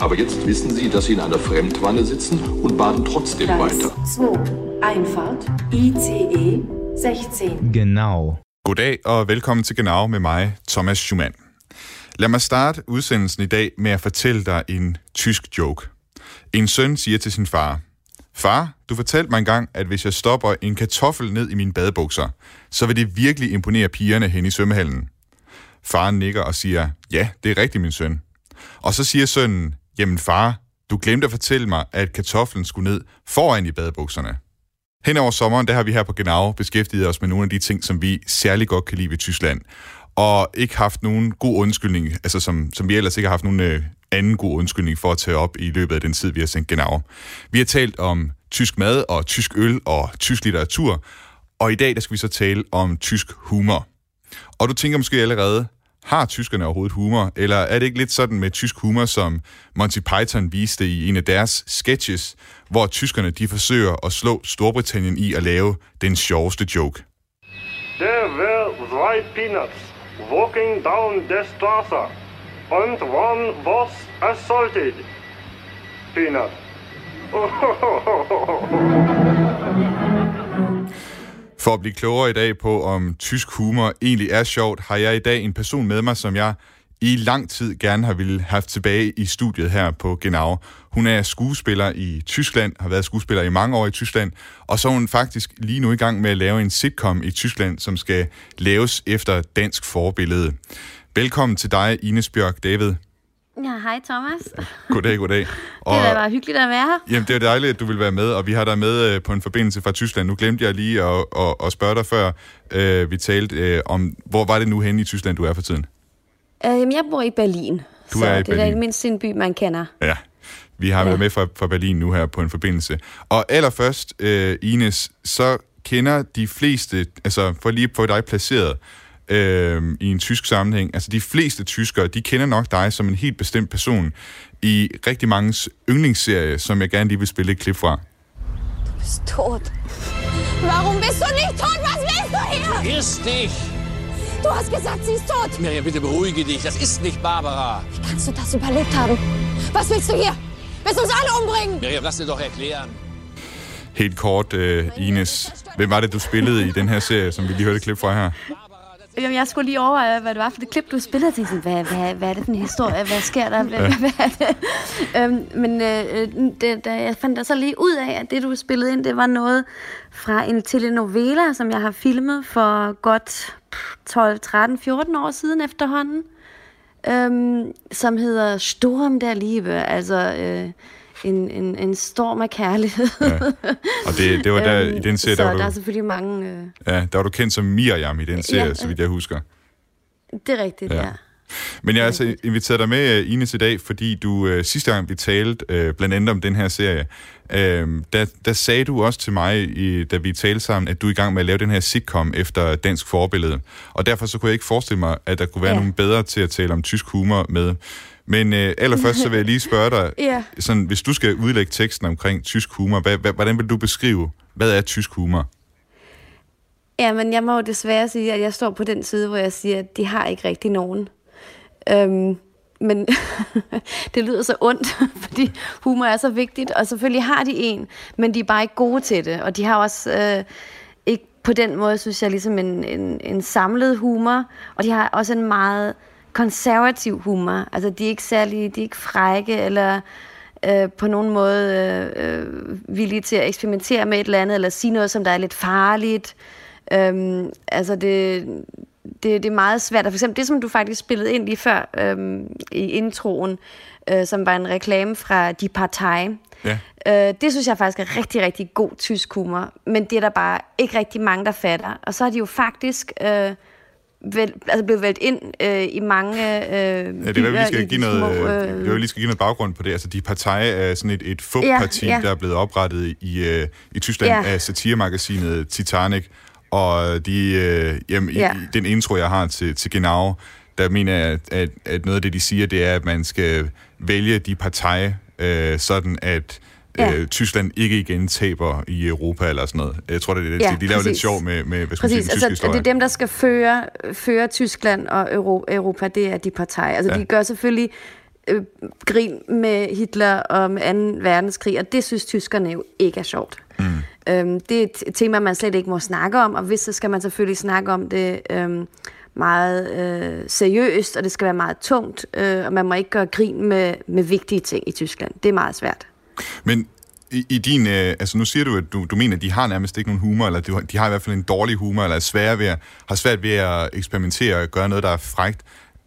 Aber jetzt wissen Sie, dass Sie in einer Fremdwanne sitzen und baden trotzdem Gleis weiter. 2. Einfahrt. ICE 16. Genau. Goddag og velkommen til Genau med mig, Thomas Schumann. Lad mig starte udsendelsen i dag med at fortælle dig en tysk joke. En søn siger til sin far, Far, du fortalte mig engang, at hvis jeg stopper en kartoffel ned i mine badebukser, så vil det virkelig imponere pigerne hen i svømmehallen. Faren nikker og siger, ja, det er rigtigt, min søn. Og så siger sønnen, jamen far, du glemte at fortælle mig, at kartoflen skulle ned foran i badebukserne. Hen over sommeren, der har vi her på Genau beskæftiget os med nogle af de ting, som vi særlig godt kan lide ved Tyskland. Og ikke haft nogen god undskyldning, altså som, som vi ellers ikke har haft nogen øh, anden god undskyldning for at tage op i løbet af den tid, vi har sendt Genau. Vi har talt om tysk mad og tysk øl og tysk litteratur, og i dag der skal vi så tale om tysk humor. Og du tænker måske allerede, har tyskerne overhovedet humor? Eller er det ikke lidt sådan med tysk humor, som Monty Python viste i en af deres sketches, hvor tyskerne de forsøger at slå Storbritannien i at lave den sjoveste joke? There were three peanuts walking down the Straße, and one was assaulted. Peanut. Oh, for at blive klogere i dag på, om tysk humor egentlig er sjovt, har jeg i dag en person med mig, som jeg i lang tid gerne har ville have tilbage i studiet her på Genau. Hun er skuespiller i Tyskland, har været skuespiller i mange år i Tyskland, og så er hun faktisk lige nu i gang med at lave en sitcom i Tyskland, som skal laves efter dansk forbillede. Velkommen til dig, Ines Bjørk David. Ja, hej Thomas. Goddag, goddag. Og, det er bare hyggeligt at være her. Jamen, det er dejligt, at du vil være med, og vi har dig med øh, på en forbindelse fra Tyskland. Nu glemte jeg lige at, at, at spørge dig før, øh, vi talte øh, om, hvor var det nu henne i Tyskland, du er for tiden? Øh, jamen, jeg bor i Berlin. Du så er i det er Berlin. da mindst en by, man kender. Ja, vi har Ja. været med fra, fra Berlin nu her på en forbindelse. Og allerførst, øh, Ines, så kender de fleste, altså for lige at få dig placeret øh, i en tysk sammenhæng, altså de fleste tyskere, de kender nok dig som en helt bestemt person i rigtig mange yndlingsserie, som jeg gerne lige vil spille et klip fra. Du bist tot. Warum bist du nicht tot? Was willst du hier? Vergiss dich! Du hast gesagt, sie ist tot. Mirjam, bitte beruhige dich. Das ist nicht Barbara. Wie kannst du das überlebt haben? Was willst du hier? Willst du uns alle umbringen? Mirjam, lass dir doch erklären. Helt kort, øh, Ines, hvem var det, du spillede i den her serie, som vi lige hørte et klip fra her? Jamen, jeg skulle lige overveje, hvad det var for det klip, du spillede. Sådan, hvad, hvad, hvad er det for en historie? Hvad sker der? Hvad, hvad er det? Øhm, men øh, det, da jeg fandt da så lige ud af, at det, du spillede ind, det var noget fra en telenovela, som jeg har filmet for godt 12, 13, 14 år siden efterhånden. Øhm, som hedder Storm der Liebe, altså øh, en, en, en storm af kærlighed. Ja. Og det, det var der, i den serie, så der var, der er du, selvfølgelig mange... Øh, ja, der var du kendt som Miriam i den serie, Ja. så vidt jeg husker. det er rigtigt, Ja. ja. ja. Men jeg har altså inviteret dig med, øh, Ines, i dag, fordi du øh, sidste gang, vi talte øh, blandt andet om den her serie, øh, der, der sagde du også til mig, i, da vi talte sammen, at du er i gang med at lave den her sitcom efter dansk forbillede. Og derfor så kunne jeg ikke forestille mig, at der kunne være Ja. nogen bedre til at tale om tysk humor med. Men øh, allerførst så vil jeg lige spørge dig, Ja. sådan, hvis du skal udlægge teksten omkring tysk humor, hvad, hvad, hvordan vil du beskrive, hvad er tysk humor? Ja, men jeg må jo desværre sige, at jeg står på den side, hvor jeg siger, at de har ikke rigtig nogen. Øhm, men det lyder så ondt, fordi humor er så vigtigt, og selvfølgelig har de en, men de er bare ikke gode til det, og de har også øh, ikke på den måde, synes jeg, ligesom en, en, en samlet humor, og de har også en meget konservativ humor. Altså, de er ikke særlig, de er ikke frække, eller øh, på nogen måde øh, øh, villige til at eksperimentere med et eller andet, eller sige noget, som der er lidt farligt. Øhm, altså, det, det, det er meget svært. Og for eksempel det, som du faktisk spillede ind lige før øhm, i introen, øh, som var en reklame fra Die Partei, Ja. Øh, det synes jeg faktisk er rigtig, rigtig god tysk humor. Men det er der bare ikke rigtig mange, der fatter. Og så har de jo faktisk øh, vel, altså blevet valgt ind øh, i mange øh, Ja, det er, hvad vi skal give noget, øh, det er, hvad vi lige skal give noget baggrund på det. Altså, De Partei er sådan et, et fupparti, Ja, ja, der er blevet oprettet i, øh, i Tyskland Ja. af satiremagasinet Titanic. Og de, øh, jamen, ja. I, den intro, jeg har til, til Genau, der mener jeg, at, at, at noget af det, de siger, det er, at man skal vælge de Partei, øh, sådan at Ja. øh, Tyskland ikke igen taber i Europa eller sådan noget. Jeg tror, det er det. Ja, de, de laver lidt præcis. sjov med, med hvad skal man sige, Præcis, den tyske altså, historie. det er dem, der skal føre, føre Tyskland og Euro, Europa, det er de partier. Altså, ja. de gør selvfølgelig øh, grin med Hitler og med 2. verdenskrig, og det synes tyskerne jo ikke er sjovt. Mm. Øhm, det er et tema, man slet ikke må snakke om, og hvis så skal man selvfølgelig snakke om det øhm, meget øh, seriøst, og det skal være meget tungt, øh, og man må ikke gøre grin med, med vigtige ting i Tyskland. Det er meget svært. Men i, i din, øh, altså nu siger du, at du, du mener, at de har nærmest ikke nogen humor, eller de, har- de har i hvert fald en dårlig humor, eller er svære ved at, har svært ved at eksperimentere og gøre noget, der er frægt.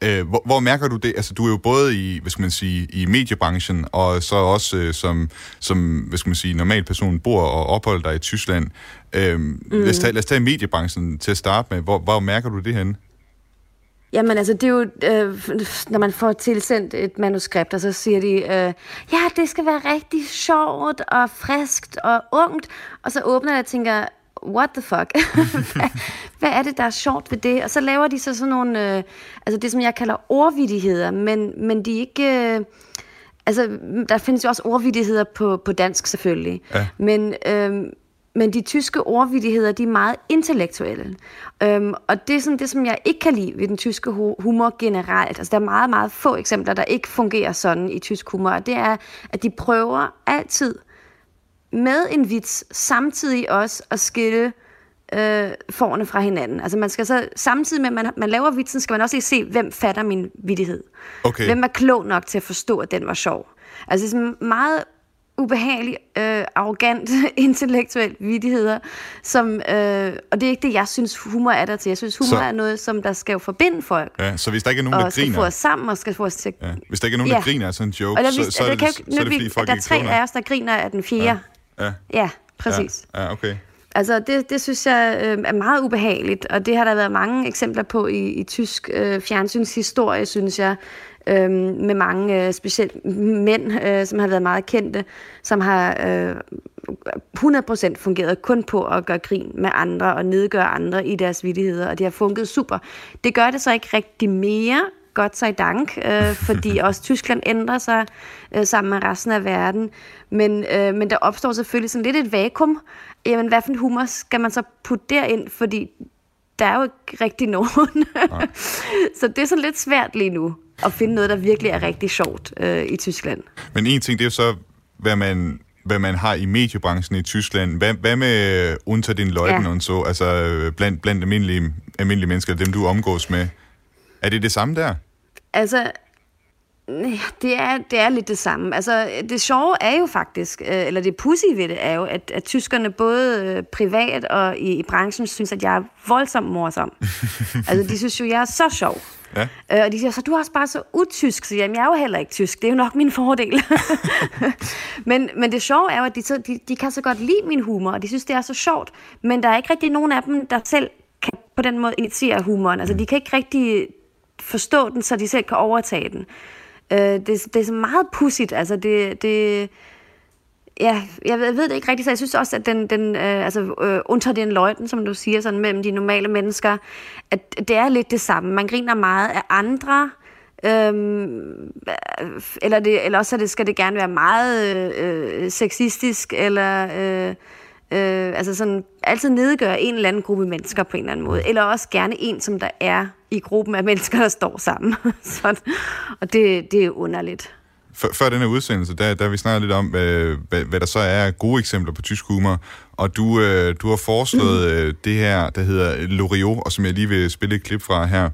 Øh, hvor, hvor mærker du det? Altså, du er jo både i, hvad skal man sige, i mediebranchen, og så også øh, som, som, hvad skal man sige, normal person bor og opholder dig i Tyskland. Øh, mm. lad, os tage, lad os tage mediebranchen til at starte med. Hvor, hvor mærker du det henne? Jamen altså, det er jo, øh, når man får tilsendt et manuskript, og så siger de, øh, ja, det skal være rigtig sjovt og friskt og ungt, og så åbner jeg og tænker, what the fuck? hvad, hvad er det, der er sjovt ved det? Og så laver de så sådan nogle, øh, altså det, som jeg kalder ordvittigheder, men, men de er ikke... Øh, Altså, der findes jo også ordvittigheder på, på dansk selvfølgelig. Ja. Men, øhm, men de tyske ordvittigheder, de er meget intellektuelle. Øhm, og det er sådan det, som jeg ikke kan lide ved den tyske hu- humor generelt. Altså, der er meget, meget få eksempler, der ikke fungerer sådan i tysk humor. Og det er, at de prøver altid med en vits, samtidig også at skille øh, forne fra hinanden. Altså man skal så, samtidig med, at man, man laver vitsen, skal man også lige se, hvem fatter min vittighed. Okay. Hvem er klog nok til at forstå, at den var sjov. Altså det er sådan meget ubehagelig, øh, arrogant, intellektuel vittigheder, som, øh, og det er ikke det, jeg synes, humor er der til. Jeg synes, humor Så- så... er noget, som der skal jo forbinde folk, Ja, så hvis der ikke er nogen, der og skal få griner... os sammen, og skal få os til... Ja, hvis der ikke er nogen, der Ja. griner af sådan en joke, Og der, så, så, er det, kan så, så er det fordi, folk der er tre af os, der griner af den fjerde. Ja, Ja, præcis. Ja, ja okay. Altså, det, det synes jeg øh, er meget ubehageligt, og det har der været mange eksempler på i, i tysk øh, fjernsynshistorie, synes jeg, øh, med mange øh, specielt mænd, øh, som har været meget kendte, som har øh, 100% fungeret kun på at gøre grin med andre og nedgøre andre i deres vittigheder, og det har fungeret super. Det gør det så ikke rigtig mere, godt sig dank, øh, fordi også Tyskland ændrer sig øh, sammen med resten af verden. Men, øh, men der opstår selvfølgelig sådan lidt et vakuum. Jamen, hvad for en humor skal man så putte derind? Fordi der er jo ikke rigtig nogen. så det er sådan lidt svært lige nu at finde noget, der virkelig er rigtig sjovt øh, i Tyskland. Men en ting, det er jo så, hvad man, hvad man har i mediebranchen i Tyskland. Hvad, hvad med unter din løjten Ja. og så, altså øh, blandt, blandt almindelige, almindelige mennesker, dem du omgås med? Er det det samme der? Altså, det er, det er lidt det samme. Altså, det sjove er jo faktisk, øh, eller det pudsige ved det er jo, at, at tyskerne både øh, privat og i, i branchen synes, at jeg er voldsomt morsom. altså, de synes jo, jeg er så sjov. Ja. Øh, og de siger så, du er også bare så utysk. Så jamen, jeg er jo heller ikke tysk. Det er jo nok min fordel. men, men det sjove er jo, at de, så, de, de kan så godt lide min humor, og de synes, det er så sjovt. Men der er ikke rigtig nogen af dem, der selv kan på den måde initiere humoren. Altså, de kan ikke rigtig forstå den, så de selv kan overtage den. Øh, det, det er så meget pudsigt. Altså, det, det, ja, jeg ved, jeg ved det ikke rigtigt, så jeg synes også, at den, den øh, altså, øh, under den løjten, som du siger, sådan mellem de normale mennesker, at det er lidt det samme. Man griner meget af andre, Øhm, øh, eller, det, eller også det, skal det gerne være meget øh, øh sexistisk, eller øh, øh, altså sådan, altid nedgøre en eller anden gruppe mennesker på en eller anden måde. Eller også gerne en, som der er i gruppen af mennesker, der står sammen. sådan. Og det, det er underligt. Før, før den her udsendelse, der, der vi snakket lidt om, hvad, hvad, der så er gode eksempler på tysk humor. Og du, øh, du har foreslået øh, det her, der hedder Loriot, og som jeg lige vil spille et klip fra her.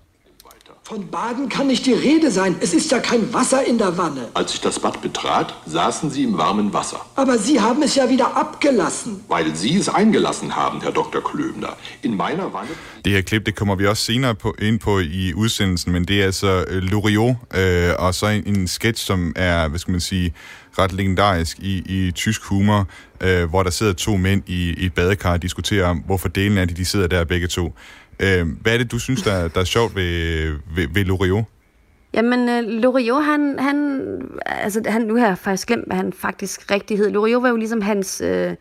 Von Baden kann nicht die Rede sein. Es ist ja kein Wasser in der Wanne. Als ich das Bad betrat, saßen Sie im warmen Wasser. Aber Sie haben es ja wieder abgelassen. Weil Sie es eingelassen haben, Herr Dr. Klöbner. In meiner Wanne... Det her klip, det kommer vi også senere på, ind på i udsendelsen, men det er altså øh, Loriot, øh, og så en, en sketch, som er, hvad skal man sige, ret legendarisk i, i tysk humor, øh, hvor der sidder to mænd i, i et badekar og diskuterer om, hvorfor delen er de, de sidder der begge to. Øh, hvad er det, du synes, der, der er sjovt ved, ved, ved Loriot? Jamen, øh, Loriot, han, han, altså, han, nu har jeg faktisk glemt, hvad han faktisk rigtig hed. Loriot var jo ligesom hans, øh,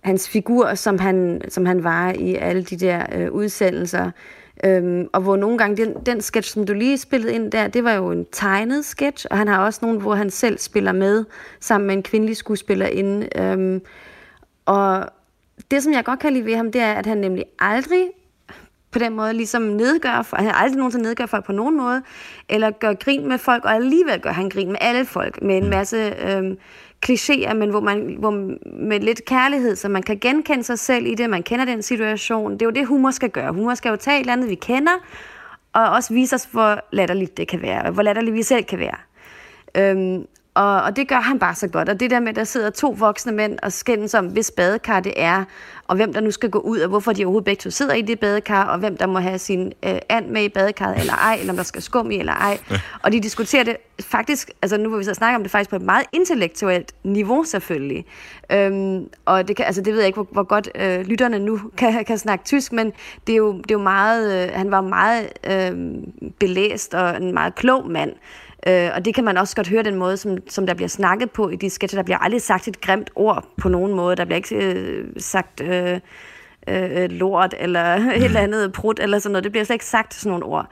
hans figur, som han, som han var i alle de der øh, udsendelser. Øhm, og hvor nogle gange, den, den sketch, som du lige spillede ind der, det var jo en tegnet sketch, og han har også nogle, hvor han selv spiller med, sammen med en kvindelig skuespillerinde. Øhm, og det, som jeg godt kan lide ved ham, det er, at han nemlig aldrig på den måde ligesom nedgør, for, han har aldrig nogensinde nedgør folk på nogen måde, eller gør grin med folk, og alligevel gør han grin med alle folk, med en masse øhm, klichéer, men hvor man hvor, med lidt kærlighed, så man kan genkende sig selv i det, man kender den situation. Det er jo det, humor skal gøre. Humor skal jo tage et eller andet, vi kender, og også vise os, hvor latterligt det kan være, hvor latterligt vi selv kan være. Øhm, og, og det gør han bare så godt. Og det der med, at der sidder to voksne mænd og skændes om, hvis badekar det er, og hvem der nu skal gå ud, og hvorfor de overhovedet begge to sidder i det badekar, og hvem der må have sin øh, and med i badekarret eller ej, eller om der skal skum i eller ej. Ja. Og de diskuterer det faktisk, altså nu hvor vi så snakke om det faktisk på et meget intellektuelt niveau selvfølgelig. Øhm, og det, kan, altså det ved jeg ikke, hvor, hvor godt øh, lytterne nu kan, kan snakke tysk, men det er jo, det er jo meget, øh, han var meget øh, belæst og en meget klog mand. Øh, og det kan man også godt høre den måde, som, som der bliver snakket på i de sketcher. Der bliver aldrig sagt et grimt ord på nogen måde. Der bliver ikke øh, sagt øh, øh, lort eller et eller andet prut eller sådan noget. Det bliver slet ikke sagt sådan nogle ord.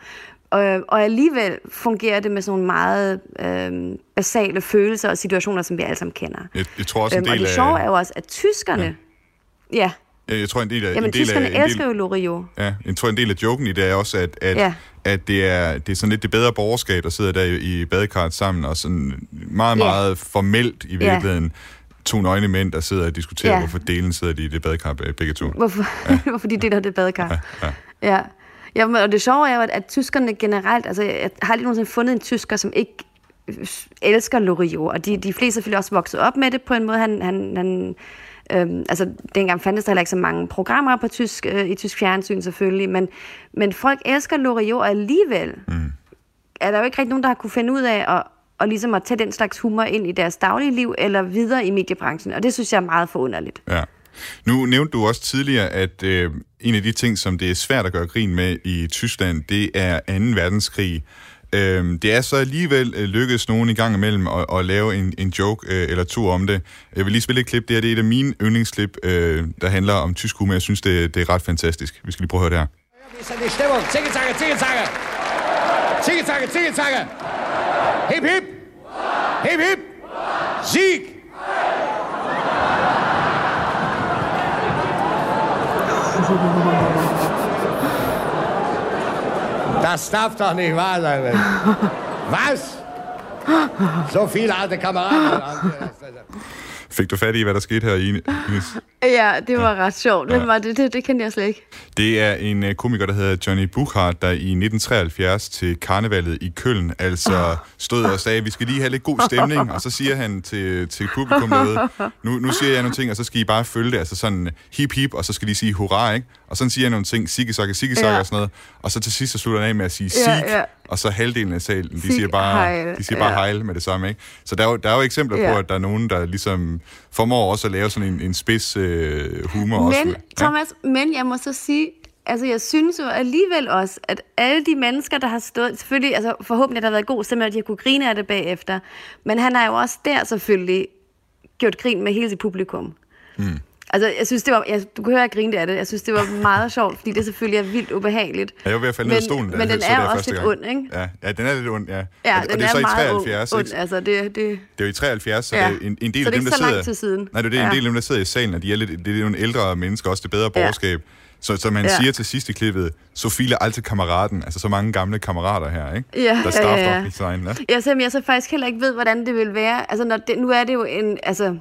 Og, og alligevel fungerer det med sådan nogle meget øh, basale følelser og situationer, som vi alle sammen kender. Jeg, jeg tror også en Øhm, del og det af... sjove er jo også, at tyskerne... Ja, ja Jeg, jeg tror en del af... jamen en del af, en del, elsker jo Loriot. Ja, jeg tror en del af joken i det er også, at, at, Ja. at det, er, det er sådan lidt det bedre borgerskab, der sidder der i, i badekarret sammen, og sådan meget, Ja. meget formelt i virkeligheden. To nøgne mænd, der sidder og diskuterer, Ja. hvorfor delen sidder de i det badekar begge to. Hvorfor, ja. hvorfor de deler det badekar. Ja, ja. ja. Jamen, og det sjove er jo, at, at tyskerne generelt, altså jeg har lige nogensinde fundet en tysker, som ikke elsker Loriot, og de, de fleste er selvfølgelig også vokset op med det på en måde. Han, han, han, øhm, altså, dengang fandtes der heller ikke så mange programmer på tysk, øh, i tysk fjernsyn selvfølgelig, men, men folk elsker Loriot, og alligevel mm. er der jo ikke rigtig nogen, der har kunne finde ud af at, og ligesom at tage den slags humor ind i deres daglige liv, eller videre i mediebranchen, og det synes jeg er meget forunderligt. Ja. Nu nævnte du også tidligere, at øh, en af de ting, som det er svært at gøre grin med i Tyskland, det er 2. verdenskrig. Øh, det er så alligevel øh, lykkedes nogen i gang imellem at, at lave en, en joke øh, eller to om det. Jeg vil lige spille et klip. Det her det er et af mine yndlingsklip, øh, der handler om tysk humor. Jeg synes, det, det er ret fantastisk. Vi skal lige prøve at høre det her. Wie ist denn die Stimmung? Zicke-Zacke, Zicke-Zacke! Zicke-Zacke, Zicke-Zacke! Hip, hip! Hip, hip! Sieg! Das darf doch nicht wahr sein. Mensch. Was? So viele alte Kammeraden. Fik du fat i, hvad der skete her, Ines? Ja, det var ret sjovt. Ja. Det, det, det, det kendte jeg slet ikke. Det er en øh, komiker, der hedder Johnny Buchhardt, der i 1973 til karnevalet i Køln altså stod og sagde, vi skal lige have lidt god stemning, og så siger han til, til publikum noget, nu, nu siger jeg nogle ting, og så skal I bare følge det, altså sådan hip hip, og så skal de sige hurra, ikke? Og så siger jeg nogle ting, sigge sakke, sigge sakke Ja. og sådan noget, og så til sidst så slutter han af med at sige Ja, sig, ja. og så halvdelen af salen, de Sig, siger bare, hejl, de siger bare ja. hejl med det samme, ikke? Så der er jo, der er jo eksempler Ja. på, at der er nogen, der ligesom formår også at lave sådan en, en spids øh, humor også. Men, Thomas, men jeg må så sige, altså jeg synes jo alligevel også, at alle de mennesker, der har stået, selvfølgelig, altså forhåbentlig har der været god stemme, at de har kunne grine af det bagefter, men han har jo også der selvfølgelig gjort grin med hele sit publikum. Mm. Altså, jeg synes, det var, jeg, du kan høre, jeg grinede af det. Jeg synes, det var meget sjovt, fordi det selvfølgelig er vildt ubehageligt. Ja, jeg var ved at falde ned af stolen, da Men den så er også lidt gang. ond, ikke? Ja, ja, den er lidt ond, ja. Ja, og, den og det er så i meget 73, ond, ikke? Altså, det, det, Det er jo i 73, så Ja. det er en, en del Så af det er dem, der ikke så lang sidder... tid siden. Nej, det er en del af dem, der sidder i salen, og de er lidt, det er nogle ældre mennesker, også det bedre borgerskab. Så, så man Ja. siger til sidst i klippet, så viele alte kammeraten, altså så mange gamle kammerater her, ikke? Ja, der ja, starter ja, ja. sign, ja. Ja, selvom jeg så faktisk heller ikke ved, hvordan det vil være. Altså, når det, nu er det jo en, altså,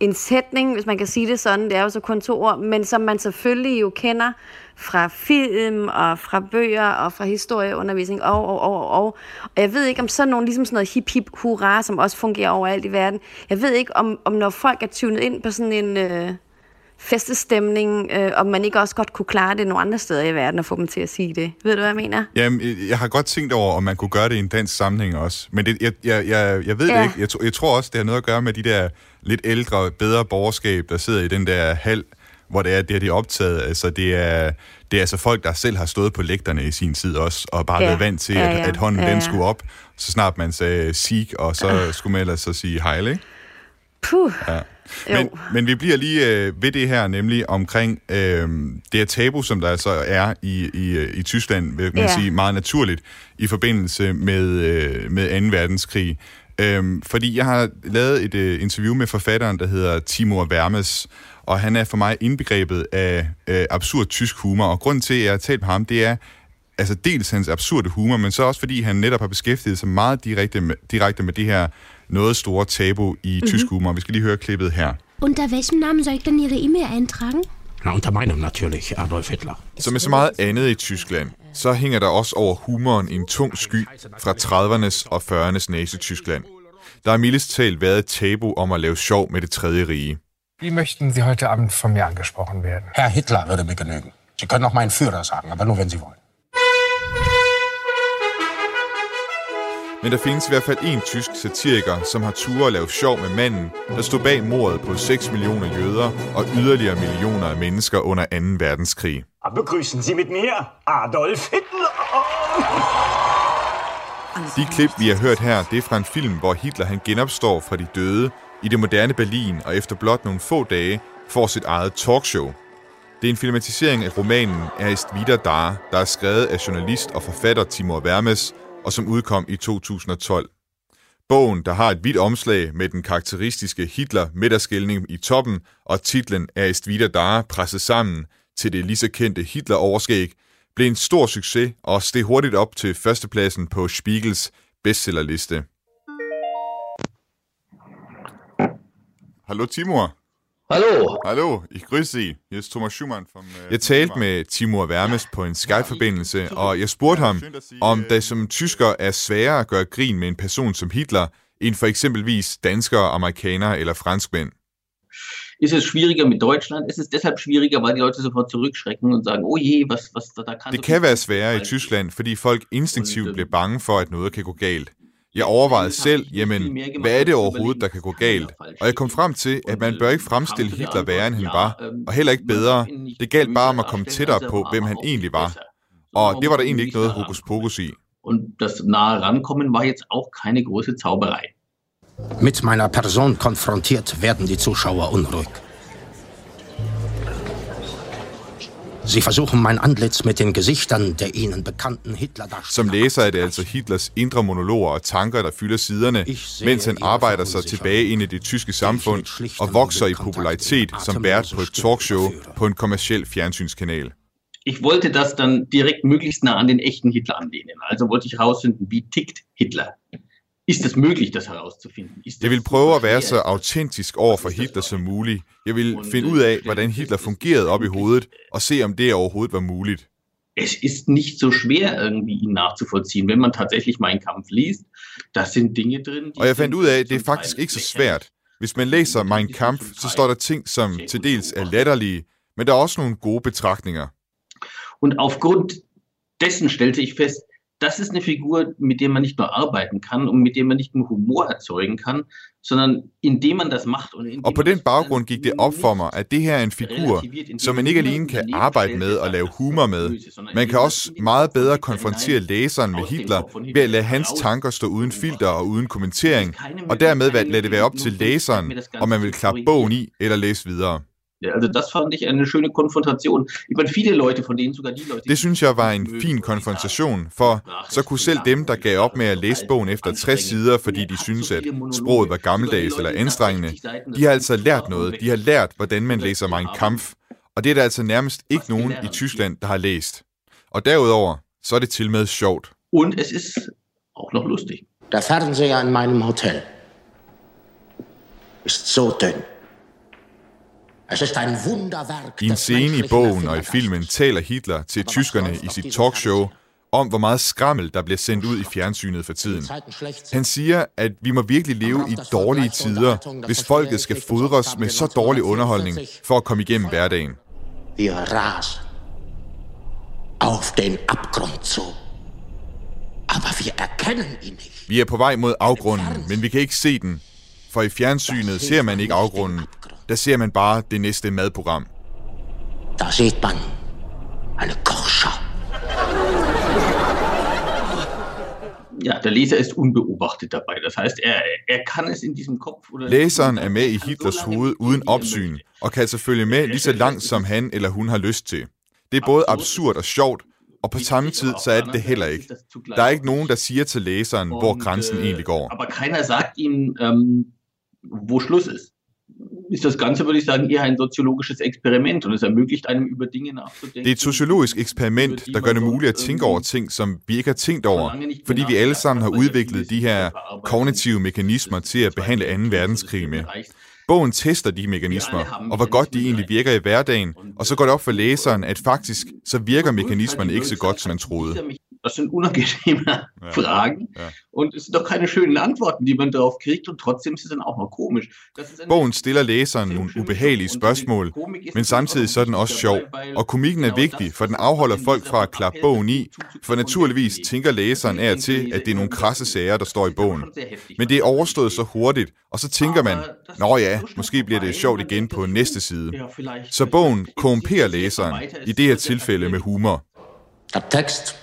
en sætning, hvis man kan sige det sådan, det er jo så kun to ord, men som man selvfølgelig jo kender fra film og fra bøger og fra historieundervisning og, og, og, og. Og jeg ved ikke, om sådan nogle, ligesom sådan noget hip hip hurra, som også fungerer overalt i verden, jeg ved ikke, om, om når folk er tunet ind på sådan en øh, festestemning, øh, om man ikke også godt kunne klare det nogle andre steder i verden og få dem til at sige det. Ved du, hvad jeg mener? Jamen, jeg- har godt tænkt over, om man kunne gøre det i en dansk sammenhæng også. Men det, jeg, jeg, jeg, jeg ved ja. Ja. det ikke. Jeg, jeg tror også, det har noget at gøre med de der lidt ældre, bedre borgerskab, der sidder i den der hal, hvor det er, det er, er optaget. Altså, det er, det er altså folk, der selv har stået på lægterne i sin tid også, og bare Ja. været vant til, Ja, at, ja. at hånden Ja, den ja. skulle op, så snart man sagde sig, og så skulle man ellers så sige hejl, ikke? Puh. Ja. Jo. Men, men vi bliver lige øh, ved det her, nemlig omkring øh, det her tabu, som der altså er i, i, øh, i Tyskland, vil man Ja. sige, meget naturligt i forbindelse med, øh, med 2. verdenskrig. Øhm, fordi jeg har lavet et øh, interview med forfatteren, der hedder Timur Vermes, og han er for mig indbegrebet af øh, absurd tysk humor, og grunden til, at jeg har talt med ham, det er altså dels hans absurde humor, men så også fordi han netop har beskæftiget sig meget direkte med, direkte med det her noget store tabu i mm-hmm. tysk humor. Vi skal lige høre klippet her. Unter welchem Namen soll ich denn Ihre E-Mail eintragen? Na, unter meinem natürlich, Adolf Hitler. Som med så meget andet i Tyskland, så hænger der også over humoren en tung sky fra 30'ernes og 40'ernes Nazi-Tyskland. Der har mildest talt været et tabu om at lave sjov med det tredje rige. Wie möchten Sie heute Abend von mir angesprochen werden? Herr Hitler würde mir genügen. Sie können auch meinen Führer sagen, aber nur wenn Sie wollen. Men der findes i hvert fald en tysk satiriker, som har tur at lave sjov med manden, der stod bag mordet på 6 millioner jøder og yderligere millioner af mennesker under 2. verdenskrig. Begrüßen Sie mit mir Adolf Hitler. De klip, vi har hørt her, det er fra en film, hvor Hitler han genopstår fra de døde i det moderne Berlin, og efter blot nogle få dage får sit eget talkshow. Det er en filmatisering af romanen Erst wieder da, der er skrevet af journalist og forfatter Timur Vermes, og som udkom i 2012. Bogen, der har et hvidt omslag med den karakteristiske Hitler-midterskældning i toppen, og titlen er Est wieder da presset sammen til det lige så kendte Hitler-overskæg, blev en stor succes og steg hurtigt op til førstepladsen på Spiegels bestsellerliste. Hallo Timur. Hallo. Hallo, ich grüße Sie. Hier ist Thomas Schumann. Vom, uh, jeg talte med Timur Vermes på en Skype-forbindelse, og jeg spurgte ham, om det som tysker er sværere at gøre grin med en person som Hitler, end for eksempelvis danskere, amerikanere eller franskmænd. Ist es schwieriger mit Deutschland? Ist es deshalb schwieriger, weil die Leute sofort zurückschrecken und sagen, oh je, was, was da, da kann Det kan være sværere i Tyskland, fordi folk instinktivt bliver bange for, at noget kan gå galt. Jeg overvejede selv, jamen, hvad er det overhovedet, der kan gå galt? Og jeg kom frem til, at man bør ikke fremstille Hitler værre, end han var, og heller ikke bedre. Det galt bare om at komme tættere på, hvem han egentlig var. Og det var der egentlig ikke noget hokus pokus i. Und das nahe Rankommen war jetzt auch keine große Zauberei. Mit meiner Person konfrontiert werden die Zuschauer unruhig. Sie versuchen mein Antlitz mit den Gesichtern der ihnen bekannten hitler Som læser er det altså Hitlers indre monologer og tanker, der fylder siderne, mens han arbejder sig tilbage ind i det tyske samfund og vokser i popularitet som vært på et talkshow på en kommersiel fjernsynskanal. Ich wollte das dann direkt möglichst nah an den echten Hitler anlehnen. Also wollte ich herausfinden, wie tickt Hitler? Ist es möglich, das herauszufinden? Ist Jeg vil prøve at være så autentisk over for Hitler som muligt. Jeg vil finde ud af, hvordan Hitler fungerede op i hovedet, og se om det overhovedet var muligt. es ist nicht so schwer, irgendwie ihn nachzuvollziehen. Wenn man tatsächlich Mein Kampf liest, da sind Dinge drin, die Og jeg fandt ud af, at det er faktisk ikke så svært. Hvis man læser Mein Kampf, så står der ting, som til dels er latterlige, men der er også nogle gode betragtninger. Und aufgrund dessen stellte ich fest, das ist eine Figur, mit der man nicht nur arbeiten kann und mit der man nicht nur Humor erzeugen kann, sondern indem man das macht und Og på den baggrund gik det op for mig, at det her er en figur, som man ikke alene kan arbejde med og lave humor med. Man kan også meget bedre konfrontere læseren med Hitler ved at lade hans tanker stå uden filter og uden kommentering, og dermed lade det være op til læseren, om man vil klappe bogen i eller læse videre. Ja, also das fand ich eine schöne Konfrontation. Ich meine, viele Leute, von denen sogar die Leute... Det synes jeg var en fin konfrontation, for så kunne selv dem, der gav op med at læse bogen efter 60 sider, fordi de synes, at sproget var gammeldags eller anstrengende, de har altså lært noget. De har lært, hvordan man læser Mein Kampf, og det er der altså nærmest ikke nogen i Tyskland, der har læst. Og derudover, så er det til med sjovt. Und es ist auch noch lustig. Der Fernseher in meinem Hotel ist so dünn. Es ist ein Wunderwerk I en scene i bogen og i filmen taler Hitler til tyskerne i sit talkshow om, hvor meget skrammel, der bliver sendt ud i fjernsynet for tiden. Han siger, at vi må virkelig leve i dårlige tider, hvis folket skal fodres med så dårlig underholdning for at komme igennem hverdagen. Wir rasen auf den Abgrund zu. Aber wir erkennen ihn nicht. Vi er på vej mod afgrunden, men vi kan ikke se den, for i fjernsynet ser man ikke afgrunden. Der ser man bare det næste madprogram. Da sieht man eine Kochschau. Ja, der Leser ist unbeobachtet dabei. Das heißt, er, er kann es in diesem Kopf... Oder Læseren er med i Hitlers hoved uden opsyn, og kan altså følge med lige så langt, som han eller hun har lyst til. Det er både absurd og sjovt, og på samme tid, så er det det heller ikke. Der er ikke nogen, der siger til læseren, hvor grænsen egentlig går. Aber keiner sagt ihm, ähm, wo Schluss ist. Ist das Ganze, würde ich sagen, eher ein soziologisches Experiment und es ermöglicht einem über Dinge nachzudenken. Det er et sociologisk eksperiment, der gør det muligt at tænke over ting, som vi ikke har tænkt over, fordi vi alle sammen har udviklet de her kognitive mekanismer til at behandle 2. verdenskrig med. Bogen tester de mekanismer, og hvor godt de egentlig virker i hverdagen, og så går det op for læseren, at faktisk så virker mekanismerne ikke så godt, som man troede. Das sind unangenehme Fragen. Und es sind doch keine schönen Antworten, die man darauf kriegt. Und trotzdem ist es dann auch mal komisch. Das ist Bogen stiller læseren nogle ubehagelige spørgsmål, men samtidig så er den også sjov. Og komikken er vigtig, for den afholder folk fra at klappe bogen i, for naturligvis tænker læseren af til, at det er nogle krasse sager, der står i bogen. Men det er overstået så hurtigt, og så tænker man, nå ja, måske bliver det sjovt igen på næste side. Så bogen korrumperer læseren, i det her tilfælde med humor. Der Text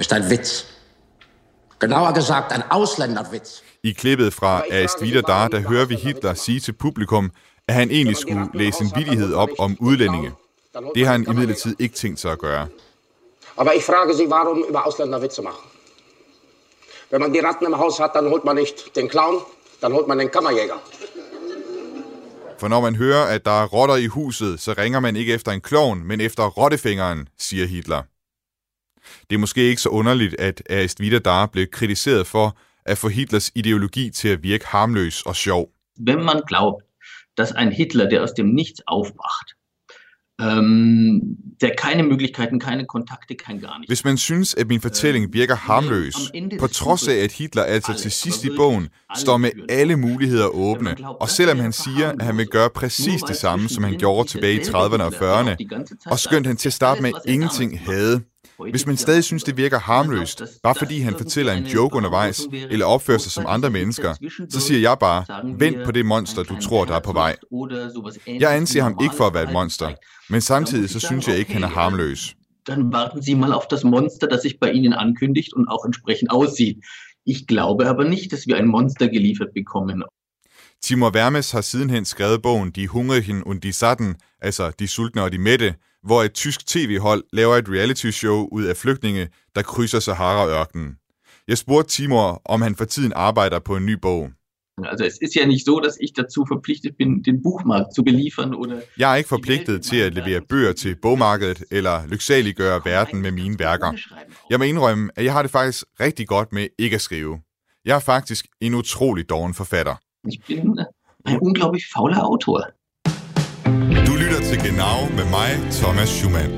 ist ein Witz. Genauer gesagt, ein Ausländerwitz. I klippet fra Erst wieder da, der hører vi Hitler sige til publikum, at han egentlig skulle læse en vidighed op om udlændinge. Det har han imidlertid ikke tænkt sig at gøre. Aber ich frage Sie, warum über Ausländer Witze machen? Wenn man die Ratten im Haus hat, dann holt man nicht den Clown, dann holt man den Kammerjäger. For når man hører, at der er rotter i huset, så ringer man ikke efter en klovn, men efter rottefingeren, siger Hitler. Det er måske ikke så underligt, at Erst wieder da blev kritiseret for at få Hitlers ideologi til at virke harmløs og sjov. Wenn man glaubt, dass ein Hitler, der aus dem Nichts aufwacht, ähm, der keine Möglichkeiten, keine Kontakte, kein gar nichts. Hvis man synes, at min fortælling virker harmløs, på trods af, at Hitler altså til sidst i bogen står med alle muligheder åbne, og selvom han siger, at han vil gøre præcis det samme, som han gjorde tilbage i 30'erne og 40'erne, og skønt han til at starte med ingenting havde, hvis man stadig synes, det virker harmløst, bare fordi han fortæller en joke undervejs, eller opfører sig som andre mennesker, så siger jeg bare, vent på det monster, du tror, der er på vej. Jeg anser ham ikke for at være et monster, men samtidig så synes jeg ikke, han er harmløs. Dann warten Sie mal auf das Monster, das sich bei Ihnen ankündigt und auch entsprechend aussieht. Ich glaube aber nicht, dass wir ein Monster geliefert bekommen. Timur Vermes har sidenhen skrevet bogen Die Hungrigen und die Satten, altså De Sultne og de Mætte, hvor et tysk tv-hold laver et reality-show ud af flygtninge, der krydser Sahara-ørkenen. Jeg spurgte Timur, om han for tiden arbejder på en ny bog. Also es ist ja nicht so, dass ich dazu verpflichtet bin, den Buchmarkt zu beliefern oder... Jeg er ikke forpligtet til at levere bøger til bogmarkedet eller lyksaliggøre verden med mine værker. Jeg må indrømme, at jeg har det faktisk rigtig godt med ikke at skrive. Jeg er faktisk en utrolig doven forfatter. Ich bin ein unglaublich fauler Autor. Du lytter til Genau med mig, Thomas Schumann.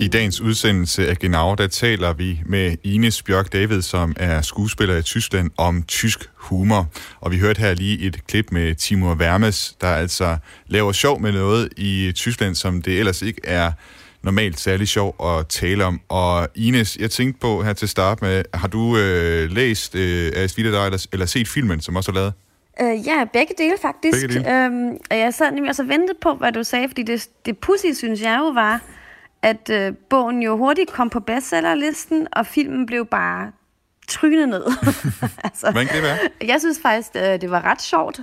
I dagens udsendelse af Genau, der taler vi med Ines Bjørk David, som er skuespiller i Tyskland, om tysk humor. Og vi hørte her lige et klip med Timur Vermes, der altså laver sjov med noget i Tyskland, som det ellers ikke er normalt særlig sjov at tale om. Og Ines, jeg tænkte på her til at starte med, har du øh, læst øh, Asvita eller, eller set filmen, som også er lavet? Øh, ja, begge dele faktisk. Begge dele. Øhm, og jeg sad nemlig også og ventede på, hvad du sagde, fordi det, det pussy, synes jeg jo, var, at øh, bogen jo hurtigt kom på bestsellerlisten, og filmen blev bare trynet ned. altså, Hvordan kan det være? Jeg synes faktisk, øh, det var ret sjovt,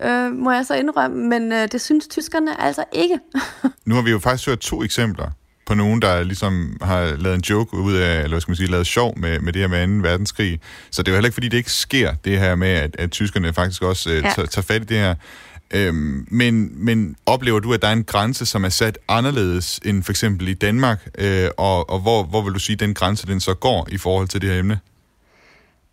øh, må jeg så indrømme, men øh, det synes tyskerne altså ikke. Nu har vi jo faktisk hørt to eksempler på nogen, der ligesom har lavet en joke ud af, eller hvad skal man sige, lavet sjov med, med det her med 2. verdenskrig. Så det er jo heller ikke, fordi det ikke sker, det her med, at, at tyskerne faktisk også øh, Ja. tager, tager fat i det her. Øhm, men, men oplever du, at der er en grænse, som er sat anderledes end for eksempel i Danmark? Øh, og og hvor, hvor vil du sige, at den grænse den så går i forhold til det her emne?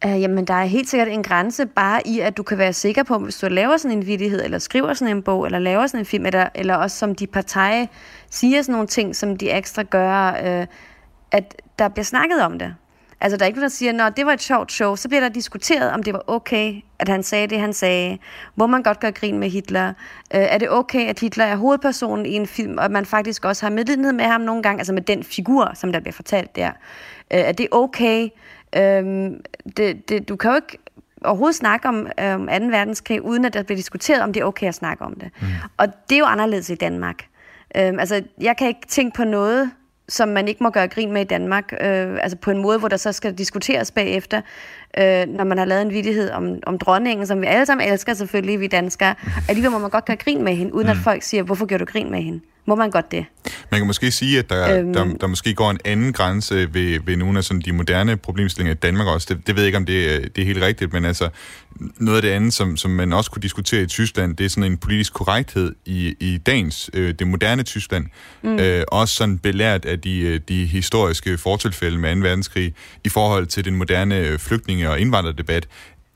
Uh, jamen, der er helt sikkert en grænse bare i, at du kan være sikker på, hvis du laver sådan en vidighed, eller skriver sådan en bog, eller laver sådan en film, eller, eller også som de partier siger sådan nogle ting, som de ekstra gør, uh, at der bliver snakket om det. Altså, der er ikke nogen, der siger, at det var et sjovt show, så bliver der diskuteret, om det var okay, at han sagde det, han sagde. Må man godt gøre grin med Hitler? Uh, er det okay, at Hitler er hovedpersonen i en film, og at man faktisk også har medlidenhed med ham nogle gange, altså med den figur, som der bliver fortalt der? Uh, er det okay? Øhm, det, det, du kan jo ikke overhovedet snakke om øhm, 2. verdenskrig, uden at der bliver diskuteret, om det er okay at snakke om det. Mm. Og det er jo anderledes i Danmark. Øhm, altså, jeg kan ikke tænke på noget, som man ikke må gøre grin med i Danmark, øh, altså på en måde, hvor der så skal diskuteres bagefter, øh, når man har lavet en vidighed om, om dronningen, som vi alle sammen elsker selvfølgelig, vi danskere. Alligevel må man godt gøre grin med hende, uden mm. at folk siger, hvorfor gør du grin med hende? Må man godt det? Man kan måske sige, at der, øhm, der, der måske går en anden grænse ved, ved nogle af sådan de moderne problemstillinger i Danmark også. Det, det ved jeg ikke, om det, er- det er helt rigtigt, men altså noget af det andet, som, som man også kunne diskutere i Tyskland, det er sådan en politisk korrekthed i, i dagens, øh, det moderne Tyskland. Mm. Øh, også sådan belært af de, øh, de historiske fortilfælde med 2. verdenskrig i forhold til den moderne øh, flygtninge- og indvandrerdebat.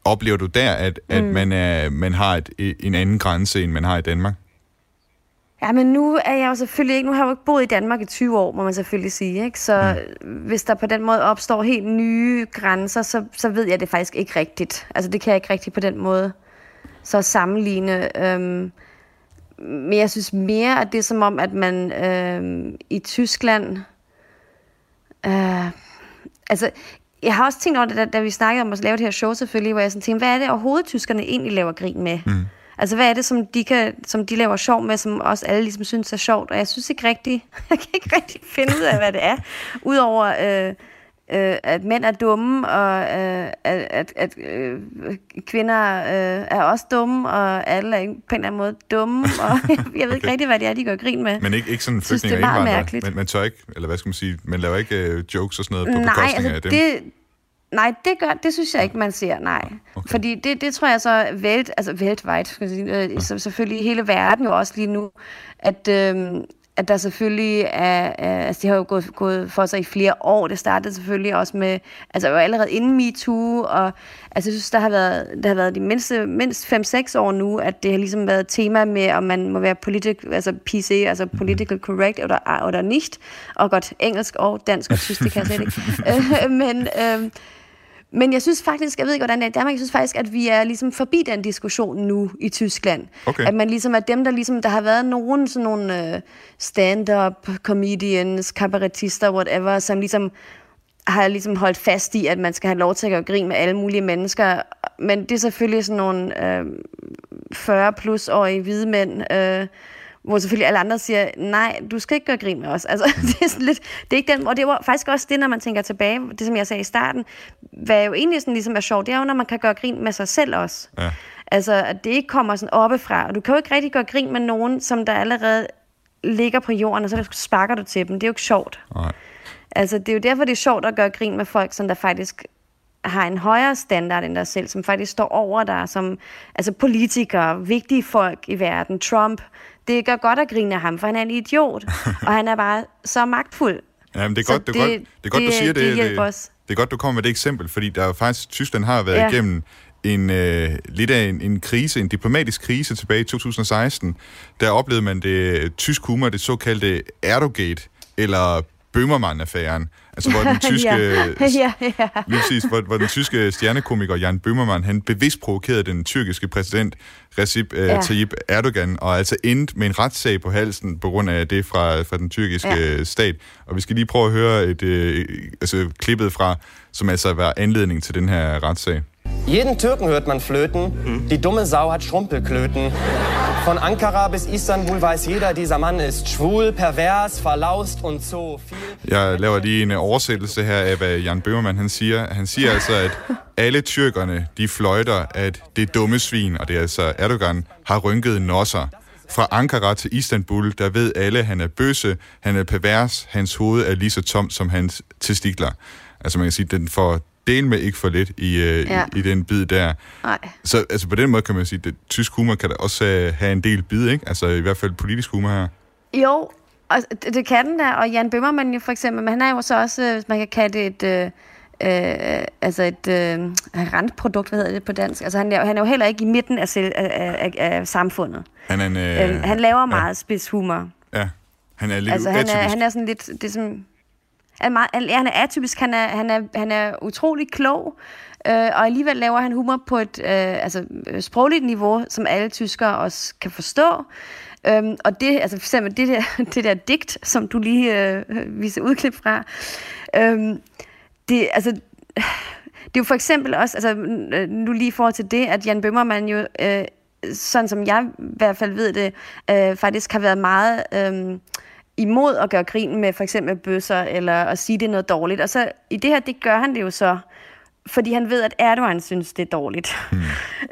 Oplever du der, at, mm. at man, er, man har et, en anden grænse, end man har i Danmark? Ja, men nu er jeg jo selvfølgelig ikke, nu har jeg jo ikke boet i Danmark i 20 år, må man selvfølgelig sige, ikke? Så mm. hvis der på den måde opstår helt nye grænser, så, så ved jeg det faktisk ikke rigtigt. Altså det kan jeg ikke rigtigt på den måde så sammenligne. Øhm, men jeg synes mere, at det er som om, at man øhm, i Tyskland... Øh, altså, jeg har også tænkt over det, da, da vi snakkede om at lave det her show selvfølgelig, hvor jeg sådan tænkte, hvad er det overhovedet, tyskerne egentlig laver grin med? Mm. Altså, hvad er det, som de, kan, som de laver sjov med, som også alle ligesom synes er sjovt? Og jeg synes ikke rigtig, jeg kan ikke rigtig finde ud af, hvad det er. Udover, øh, øh, at mænd er dumme, og øh, at, at, at øh, kvinder øh, er også dumme, og alle er på en eller anden måde dumme. Og jeg, ved ikke rigtig, hvad det er, de gør grin med. Men ikke, ikke sådan flygtninge og indvandrere. Men man tør ikke, eller hvad skal man sige, man laver ikke øh, jokes og sådan noget på Nej, bekostning altså af dem. det, nej, det gør, det synes jeg ikke, man ser, nej. Okay. Fordi det, det tror jeg så vælt, altså weltweit, skal jeg sige, øh, så selvfølgelig hele verden jo også lige nu, at, øh, at der selvfølgelig er, er, altså det har jo gået, gået for sig i flere år, det startede selvfølgelig også med, altså jo allerede inden MeToo, og altså jeg synes, der har været, der har været de mindste, mindst 5-6 år nu, at det har ligesom været et tema med, om man må være politik, altså PC, altså political correct, eller, eller nicht, og godt engelsk og dansk og tysk, det kan jeg slet ikke. Øh, men, øh, men jeg synes faktisk, jeg ved ikke, hvordan det er i Danmark, jeg synes faktisk, at vi er ligesom forbi den diskussion nu i Tyskland. Okay. At man ligesom er dem, der ligesom, der har været nogen sådan nogle uh, stand-up comedians, kabarettister, whatever, som ligesom har ligesom holdt fast i, at man skal have lov til at gøre grin med alle mulige mennesker. Men det er selvfølgelig sådan nogle øh, 40 plus årige hvide mænd, øh, hvor selvfølgelig alle andre siger, nej, du skal ikke gøre grin med os. Altså, det er sådan lidt, det er ikke den, og det var faktisk også det, når man tænker tilbage, det som jeg sagde i starten, hvad jo egentlig sådan ligesom er sjovt, det er jo, når man kan gøre grin med sig selv også. Ja. Altså, at det ikke kommer sådan oppefra, og du kan jo ikke rigtig gøre grin med nogen, som der allerede ligger på jorden, og så sparker du til dem. Det er jo ikke sjovt. Nej. Altså, det er jo derfor, det er sjovt at gøre grin med folk, som der faktisk har en højere standard end dig selv, som faktisk står over dig, som altså politikere, vigtige folk i verden, Trump. Det gør godt at grine af ham, for han er en idiot, og han er bare så magtfuld. Ja, men det er godt, det, er godt, det er godt, du det- siger det. det det, os. det er godt, du kommer med det eksempel, fordi der er faktisk, Tyskland har været Ja. ja. igennem en, øh, lidt af en, en krise, en diplomatisk krise tilbage i 2016. Der oplevede man det tysk humor, det såkaldte Erdogate, eller Bøhmermann-affæren. Altså, hvor den tyske... ja. ja, ja. Lige præcis, hvor, hvor den tyske stjernekomiker Jan Böhmermann, han bevidst provokerede den tyrkiske præsident Recep øh, Ja. Tayyip Erdogan, og altså endte med en retssag på halsen på grund af det fra, fra den tyrkiske Ja. ja. stat. Og vi skal lige prøve at høre et, øh, altså klippet fra, som altså var anledning til den her retssag. Jeden Türken hört man flöten. Die dumme Sau hat Schrumpelklöten. Von Ankara bis Istanbul weiß jeder, dieser Mann ist schwul, pervers, verlaust und so viel. Jeg laver lige en øh, oversættelse her af, hvad Jan Böhmermann han siger. Han siger altså, at alle tyrkerne, de fløjter, at det dumme svin, og det er altså Erdogan, har rynket nosser. Fra Ankara til Istanbul, der ved alle, at han er bøsse, han er pervers, hans hoved er lige så tomt som hans testikler. Altså man kan sige, den får del med ikke for lidt i, øh, Ja. ja. i, i den bid der. Nej. Så altså på den måde kan man sige, at tysk humor kan da også øh, have en del bid, ikke? Altså i hvert fald politisk humor her. Jo, og det, det kan den der, og Jan Bøhmermann jo for eksempel, men han er jo så også, øh, hvis man kan kalde det et, øh, øh, altså et øh, randprodukt, hvad hedder det på dansk? Altså han er, han er jo heller ikke i midten af, selv, af, af, af samfundet. Han er en... Øh, Øh, han laver meget spids humor. Ja, han er lidt Altså han er, han er sådan lidt, det er sådan, er meget, ja, han er atypisk, han er, han er, han er utrolig klog, øh, og alligevel laver han humor på et øh, altså, øh, sprogligt niveau, som alle tyskere også kan forstå. Øhm, og det, altså for eksempel det der, det der digt, som du lige øh, viser udklip fra, øhm, det, altså, det er jo for eksempel også, altså øh, nu lige i forhold til det, at Jan Bømmermann jo øh, sådan som jeg i hvert fald ved det, øh, faktisk har været meget øh, imod at gøre grin med for eksempel bøsser, eller at sige, det er noget dårligt. Og så i det her, det gør han det jo så, fordi han ved, at Erdogan synes, det er dårligt. Mm.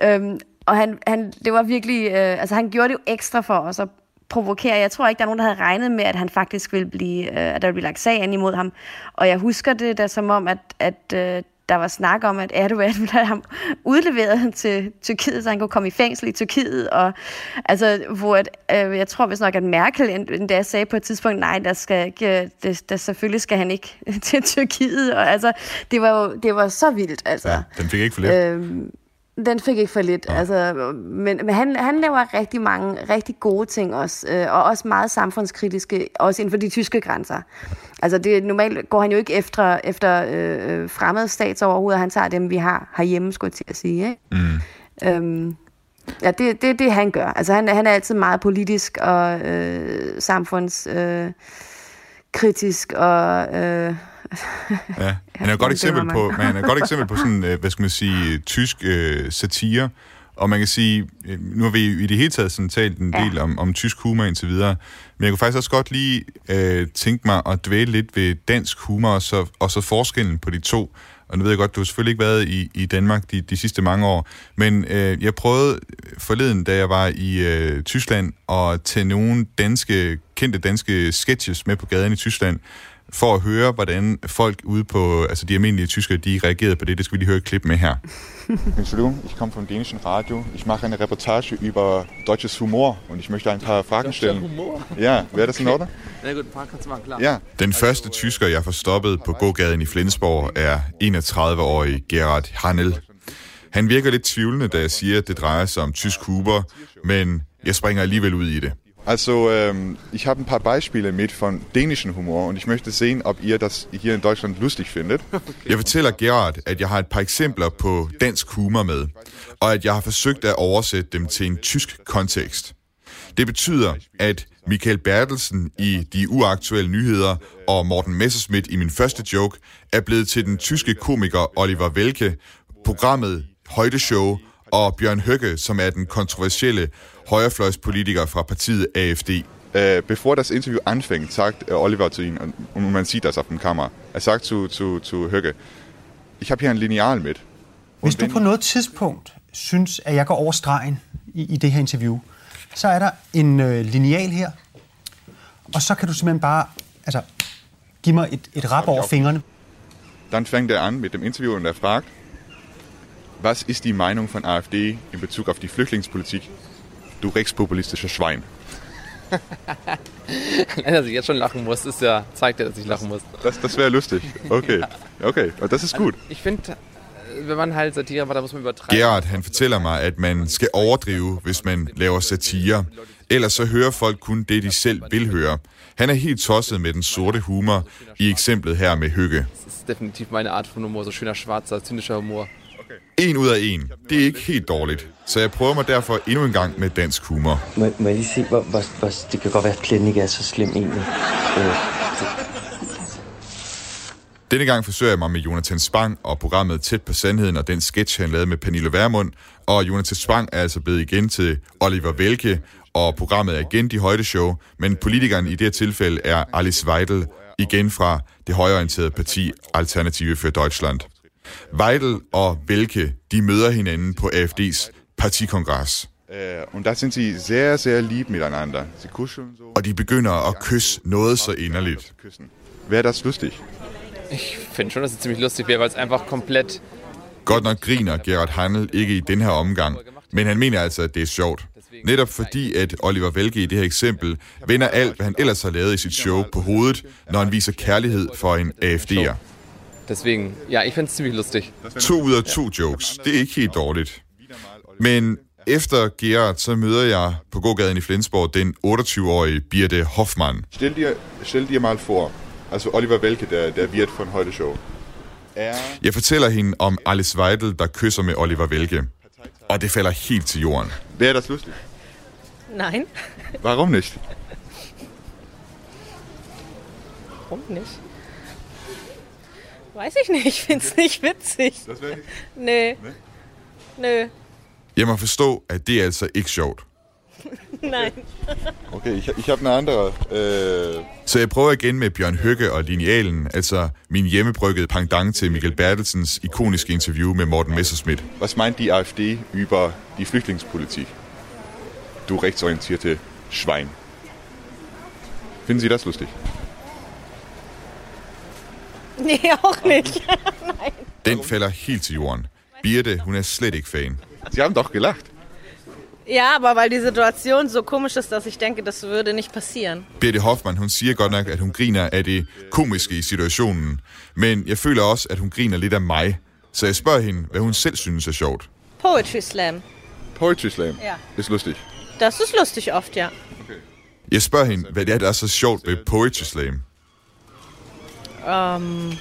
øhm, og han, han, det var virkelig, øh, altså han gjorde det jo ekstra for os at provokere. Jeg tror ikke, der er nogen, der havde regnet med, at han faktisk ville blive, øh, at der ville blive lagt sagen imod ham. Og jeg husker det da som om, at, at øh, der var snak om, at Erdogan ville have ham udleveret til Tyrkiet, så han kunne komme i fængsel i Tyrkiet. Og, altså, hvor at, øh, jeg tror hvis nok, at Merkel endda sagde på et tidspunkt, nej, der skal ikke, det, der, selvfølgelig skal han ikke til Tyrkiet. Og, altså, det var jo det var så vildt. Altså. Ja, den fik ikke for lidt. Øhm, den fik ikke for lidt. Ja. Altså, men men han, han laver rigtig mange rigtig gode ting også, øh, og også meget samfundskritiske, også inden for de tyske grænser. Altså det, normalt går han jo ikke efter, efter øh, fremmede statsoverhovedet, han tager dem, vi har herhjemme, skulle jeg til at sige. Ikke? Mm. Øhm, ja, det det, det, han gør. Altså han, han er altid meget politisk og øh, samfundskritisk øh, og... Øh, ja, han er et godt eksempel på, men han er et godt eksempel på sådan, øh, hvad skal man sige, tysk øh, satire, og man kan sige, øh, nu har vi i det hele taget sådan talt en del ja. om, om tysk humor indtil videre, men jeg kunne faktisk også godt lige øh, tænke mig at dvæle lidt ved dansk humor, og så, og så forskellen på de to. Og nu ved jeg godt, du har selvfølgelig ikke været i, i Danmark de, de sidste mange år, men øh, jeg prøvede forleden, da jeg var i øh, Tyskland, at tage nogle danske, kendte danske sketches med på gaden i Tyskland, for at høre, hvordan folk ude på, altså de almindelige tyskere, de reagerede på det. Det skal vi lige høre et klip med her. Entschuldigung, ich komme vom dänischen Radio. Ich mache eine Reportage über deutsches Humor und ich möchte ein paar Fragen stellen. Humor? Ja, wäre das in Ordnung? Ja, gut, ein paar kannst du machen, klar. Ja. Den første tysker, jeg får stoppet på gågaden i Flensborg, er 31-årig Gerhard Hanel. Han virker lidt tvivlende, da jeg siger, at det drejer sig om tysk humor, men jeg springer alligevel ud i det. Also, ähm, ich habe ein paar Beispiele mit von dänischen Humor und ich möchte sehen, ob ihr das hier in Deutschland lustig findet. Jeg fortæller Gerard, at jeg har et par eksempler på dansk humor med, og at jeg har forsøgt at oversætte dem til en tysk kontekst. Det betyder, at Michael Bertelsen i De Uaktuelle Nyheder og Morten Messerschmidt i min første joke er blevet til den tyske komiker Oliver Welke, programmet Højdeshow og Bjørn Høgge, som er den kontroversielle højrefløjspolitiker fra partiet AFD. Uh, bevor das Interview anfängt, sagt uh, Oliver zu Ihnen, und man sieht das auf dem Kamera, er sagt zu, zu, zu Høgge, ich habe hier ein Lineal mit. Hvis du på noget tidspunkt synes, at jeg går over stregen i, i det her interview, så er der en øh, lineal her, og så kan du simpelthen bare altså, give mig et, et rap over fingrene. Dann fängt er an mit dem Interview und er fragt, was ist die Meinung von AfD in Bezug auf die Flüchtlingspolitik? Du rechtspopulistischer Schwein. Nein, dass ich jetzt schon lachen muss, ist ja, zeigt ja, dass ich lachen muss. Das, das wäre lustig. Okay. Okay, das ist gut. Also, ich finde, wenn man halt Satire macht, da muss man übertreiben. Gerhard, han fortæller mig, at man skal overdrive, hvis man laver satire. Ellers så hører folk kun det, de selv vil høre. Han er helt tosset med den sorte humor i eksemplet her med Hygge. Das ist definitiv meine Art von Humor, so schöner, schwarzer, zynischer Humor. En ud af en. Det er ikke helt dårligt. Så jeg prøver mig derfor endnu en gang med dansk humor. Må, må jeg lige se, hvor, hvor, hvor, det kan godt være, at pletten ikke er så slem egentlig. Øh, Denne gang forsøger jeg mig med Jonathan Spang og programmet Tæt på Sandheden og den sketch, han lavede med Pernille Vermund. Og Jonathan Spang er altså blevet igen til Oliver Welke, og programmet er igen De Højde Show, men politikeren i det her tilfælde er Alice Weidel, igen fra det højorienterede parti Alternative for Deutschland. Weidel og Welke, de møder hinanden på AFD's partikongres. Und da sind sie sehr, sehr lieb miteinander. Sie kuscheln so. Og de begynder at kysse noget så inderligt. Wäre das lustig? Ich finde schon, dass es ziemlich lustig wäre, weil es einfach komplett... Godt nok griner Gerhard Handel ikke i den her omgang, men han mener altså, at det er sjovt. Netop fordi, at Oliver Welke i det her eksempel vender alt, hvad han ellers har lavet i sit show på hovedet, når han viser kærlighed for en AFD'er. Deswegen, ja, ich finde es ziemlich lustig. To ud af to jokes. Det er ikke helt dårligt. Men efter Gerard, så møder jeg på gågaden i Flensborg den 28-årige Birte Hoffmann. Stil dir, stil dir mal vor, altså Oliver Welke, der, der wird von heute Show. Jeg fortæller hende om Alice Weidel, der kysser med Oliver Welke. Og det falder helt til jorden. Wäre das lustig? Nein. Warum nicht? Warum nicht? Weiß ich nicht, ich finde es nicht witzig. Das wäre nicht? Nö. Nö. Jeg må forstå, at det er altså ikke sjovt. Nein. Okay, ich, ich habe eine andere. Øh... Så jeg prøver igen med Bjørn Høgge og Linealen, altså min hjemmebryggede pendant til Michael Bertelsens ikoniske interview med Morten Messerschmidt. Was meint die AfD über die Flüchtlingspolitik? Du rechtsorientierte Schwein. Finden Sie das lustig? Nee, auch nicht. Nein. Den falder helt til jorden. Birte, hun er slet ikke fan. Sie haben doch gelacht. Ja, aber weil die Situation so komisch ist, dass ich denke, das würde nicht passieren. Birte Hoffmann, hun siger godt nok, at hun griner af det komiske i situationen. Men jeg føler også, at hun griner lidt af mig. Så jeg spørger hende, hvad hun selv synes er sjovt. Poetry Slam. Poetry Slam. Ja. Ist lustig. Das ist lustig oft, ja. Jeg spørger hende, hvad det er, der er så sjovt ved Poetry Slam. Ähm,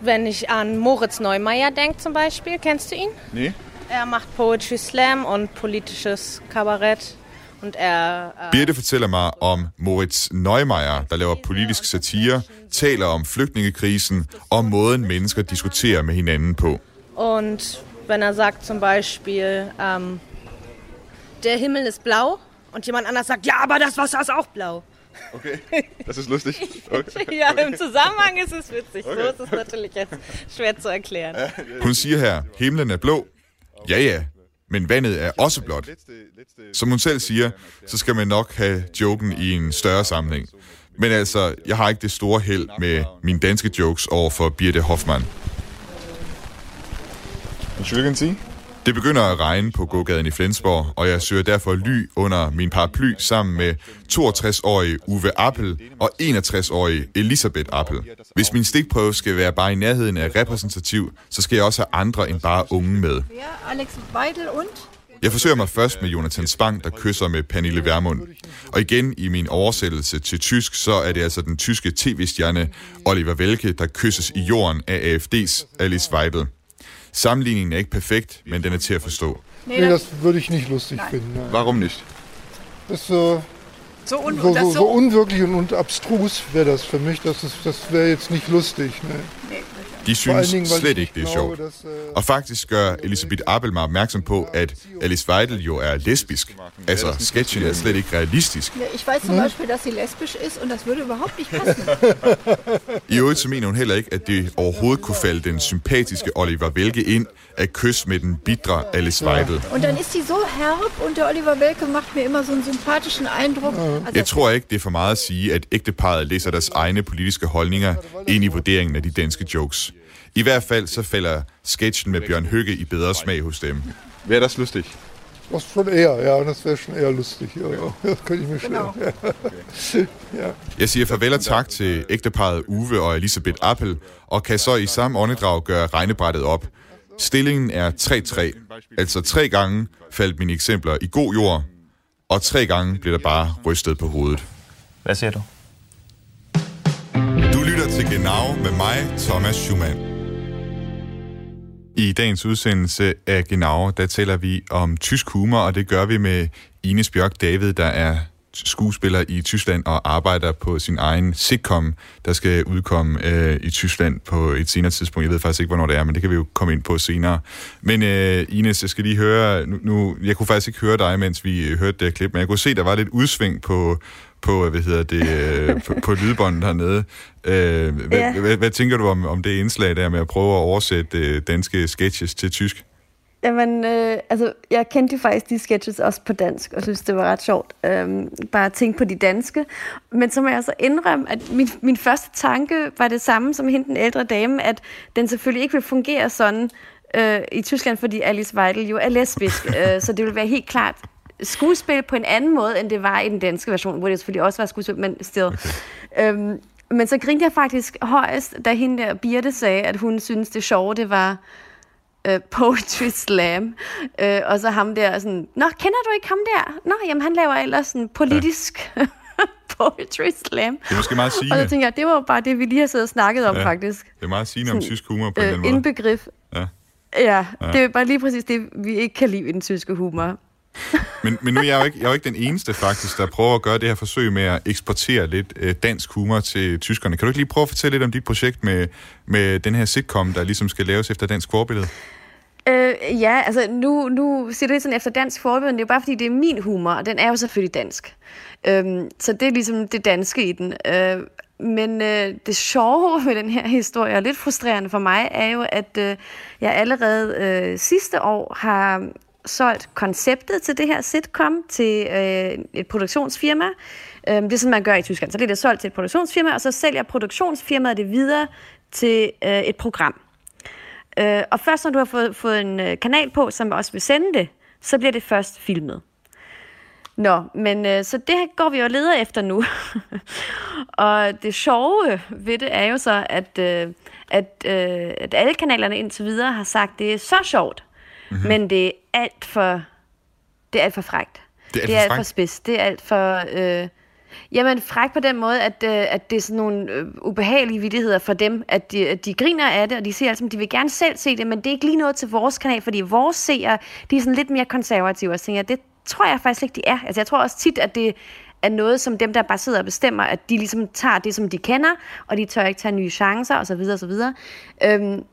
wenn ich an Moritz Neumeier denke zum Beispiel, kennst du ihn? Nee. Er macht Poetry Slam und politisches Kabarett. Und er... Äh, Birte fortæller mig om Moritz Neumeier, der laver politisk satire, taler om flygtningekrisen og måden mennesker diskuterer med hinanden på. Und wenn er sagt zum Beispiel, ähm, der Himmel ist blau und jemand anders sagt, ja, aber das Wasser ist auch blau. Okay, das ist lustig. Okay. Ja, im Zusammenhang ist es witzig. So ist es natürlich jetzt schwer zu erklären. Hun siger her, himlen er blå. Ja, ja, men vandet er også blåt. Som hun selv siger, så skal man nok have joken i en større sammenhæng. Men altså, jeg har ikke det store held med mine danske jokes over for Birte Hoffmann. Entschuldigen Sie? Det begynder at regne på gågaden i Flensborg, og jeg søger derfor ly under min paraply sammen med 62-årige Uwe Appel og 61-årige Elisabeth Appel. Hvis min stikprøve skal være bare i nærheden af repræsentativ, så skal jeg også have andre end bare unge med. Alex Weidel und? Jeg forsøger mig først med Jonathan Spang, der kysser med Pernille Vermund. Og igen i min oversættelse til tysk, så er det altså den tyske tv-stjerne Oliver Welke, der kysses i jorden af AFD's Alice Weidel. Sammenligningen er ikke perfekt, men den er til at forstå. Nee, das würde ich nicht lustig finden. Nein. Warum nicht? Das, äh, So, un so, so, so, unwirklich und, und abstrus wäre das für mich. Das, ist, das wäre jetzt nicht lustig. Ne? De synes slet ikke, det er sjovt. Og faktisk gør Elisabeth Appel mig opmærksom på, at Alice Weidel jo er lesbisk. Altså, sketchen er slet ikke realistisk. Ich weiß zum Beispiel, dass sie lesbisch ist und das würde überhaupt nicht passen. I øvrigt så mener hun heller ikke, at det overhovedet kunne falde den sympatiske Oliver Welke ind at kysse med den bidre Alice Weidel. Und dann ist sie so herb und der Oliver Welke macht mir immer so einen sympathischen Eindruck. Also, Jeg tror ikke, det er for meget at sige, at ægteparet læser deres egne politiske holdninger ind i vurderingen af de danske jokes. I hvert fald så falder sketchen med Bjørn Høgge i bedre smag hos dem. Hvad er das lustig? Das schon eher, ja, das wäre schon eher lustig. Ja, ja. Das könnte ich mir schon. ja. Jeg siger farvel og tak til ægteparet Uwe og Elisabeth Appel, og kan så i samme åndedrag gøre regnebrættet op. Stillingen er 3-3. Altså tre gange faldt mine eksempler i god jord, og tre gange blev der bare rystet på hovedet. Hvad siger du? Du lytter til Genau med mig, Thomas Schumann. I dagens udsendelse af Genau, der taler vi om tysk humor, og det gør vi med Ines Bjørk David, der er skuespiller i Tyskland og arbejder på sin egen sitcom, der skal udkomme øh, i Tyskland på et senere tidspunkt. Jeg ved faktisk ikke, hvornår det er, men det kan vi jo komme ind på senere. Men øh, Ines, jeg skal lige høre, nu, nu, jeg kunne faktisk ikke høre dig, mens vi hørte det her klip, men jeg kunne se, der var lidt udsving på, på hvad hedder det, øh, på, på lydbåndet hernede. Øh, hvad, Ja. hvad, hvad tænker du om, om det indslag der med at prøve at oversætte øh, danske sketches til tysk? Jamen, øh, altså, jeg kendte jo faktisk de sketches også på dansk, og synes, det var ret sjovt. Øhm, bare at tænke på de danske. Men så må jeg altså indrømme, at min, min første tanke var det samme som hende, den ældre dame, at den selvfølgelig ikke vil fungere sådan øh, i Tyskland, fordi Alice Weidel jo er lesbisk. øh, så det vil være helt klart skuespil på en anden måde, end det var i den danske version, hvor det selvfølgelig også var skuespil, men still. Okay. Øhm, men så grinte jeg faktisk højst, da hende der Birte sagde, at hun synes det sjove, det var øh, Poetry Slam. Øh, og så ham der sådan, Nå, kender du ikke ham der? Nå, jamen han laver ellers sådan politisk ja. Poetry Slam. Det er måske meget Og sigende. så tænker jeg, det var jo bare det, vi lige har siddet og snakket om Ja, faktisk. Det er meget sigende om Sådan, tysk humor på Øh, anden måde. indbegrif. Ja. Ja, Ja. det er bare lige præcis det, vi ikke kan lide i den tyske humor. Men, men nu er jeg, jo ikke, jeg er jo ikke den eneste faktisk, der prøver at gøre det her forsøg med at eksportere lidt øh, dansk humor til tyskerne. Kan du ikke lige prøve at fortælle lidt om dit projekt med, med den her sitcom, der ligesom skal laves efter dansk forbillede? Øh, ja, altså nu, nu siger du lidt sådan efter dansk forbillede, men det er jo bare fordi, det er min humor, og den er jo selvfølgelig dansk. Øhm, så det er ligesom det danske i den. Øh, men øh, det sjove ved den her historie, og lidt frustrerende for mig, er jo, at øh, jeg allerede øh, sidste år har solgt konceptet til det her sitcom til øh, et produktionsfirma. Øh, det er sådan, man gør i Tyskland. Så det er det solgt til et produktionsfirma, og så sælger produktionsfirmaet det videre til øh, et program. Øh, og først når du har fået, fået en øh, kanal på, som også vil sende det, så bliver det først filmet. Nå, men øh, så det går vi jo leder efter nu. og det sjove ved det er jo så, at, øh, at, øh, at alle kanalerne indtil videre har sagt, at det er så sjovt, mm-hmm. men det er alt for, det er alt for frægt. Det er alt det for er alt for spids. Det er alt for... Øh, Jamen, fræk på den måde, at, øh, at det er sådan nogle øh, ubehagelige vittigheder for dem, at de, at de griner af det, og de siger altså, at de vil gerne selv se det, men det er ikke lige noget til vores kanal, fordi vores seere, de er sådan lidt mere konservative, og tænker, det tror jeg faktisk ikke, de er. Altså, jeg tror også tit, at det er noget, som dem, der bare sidder og bestemmer, at de ligesom tager det, som de kender, og de tør ikke tage nye chancer, osv. osv. Øhm,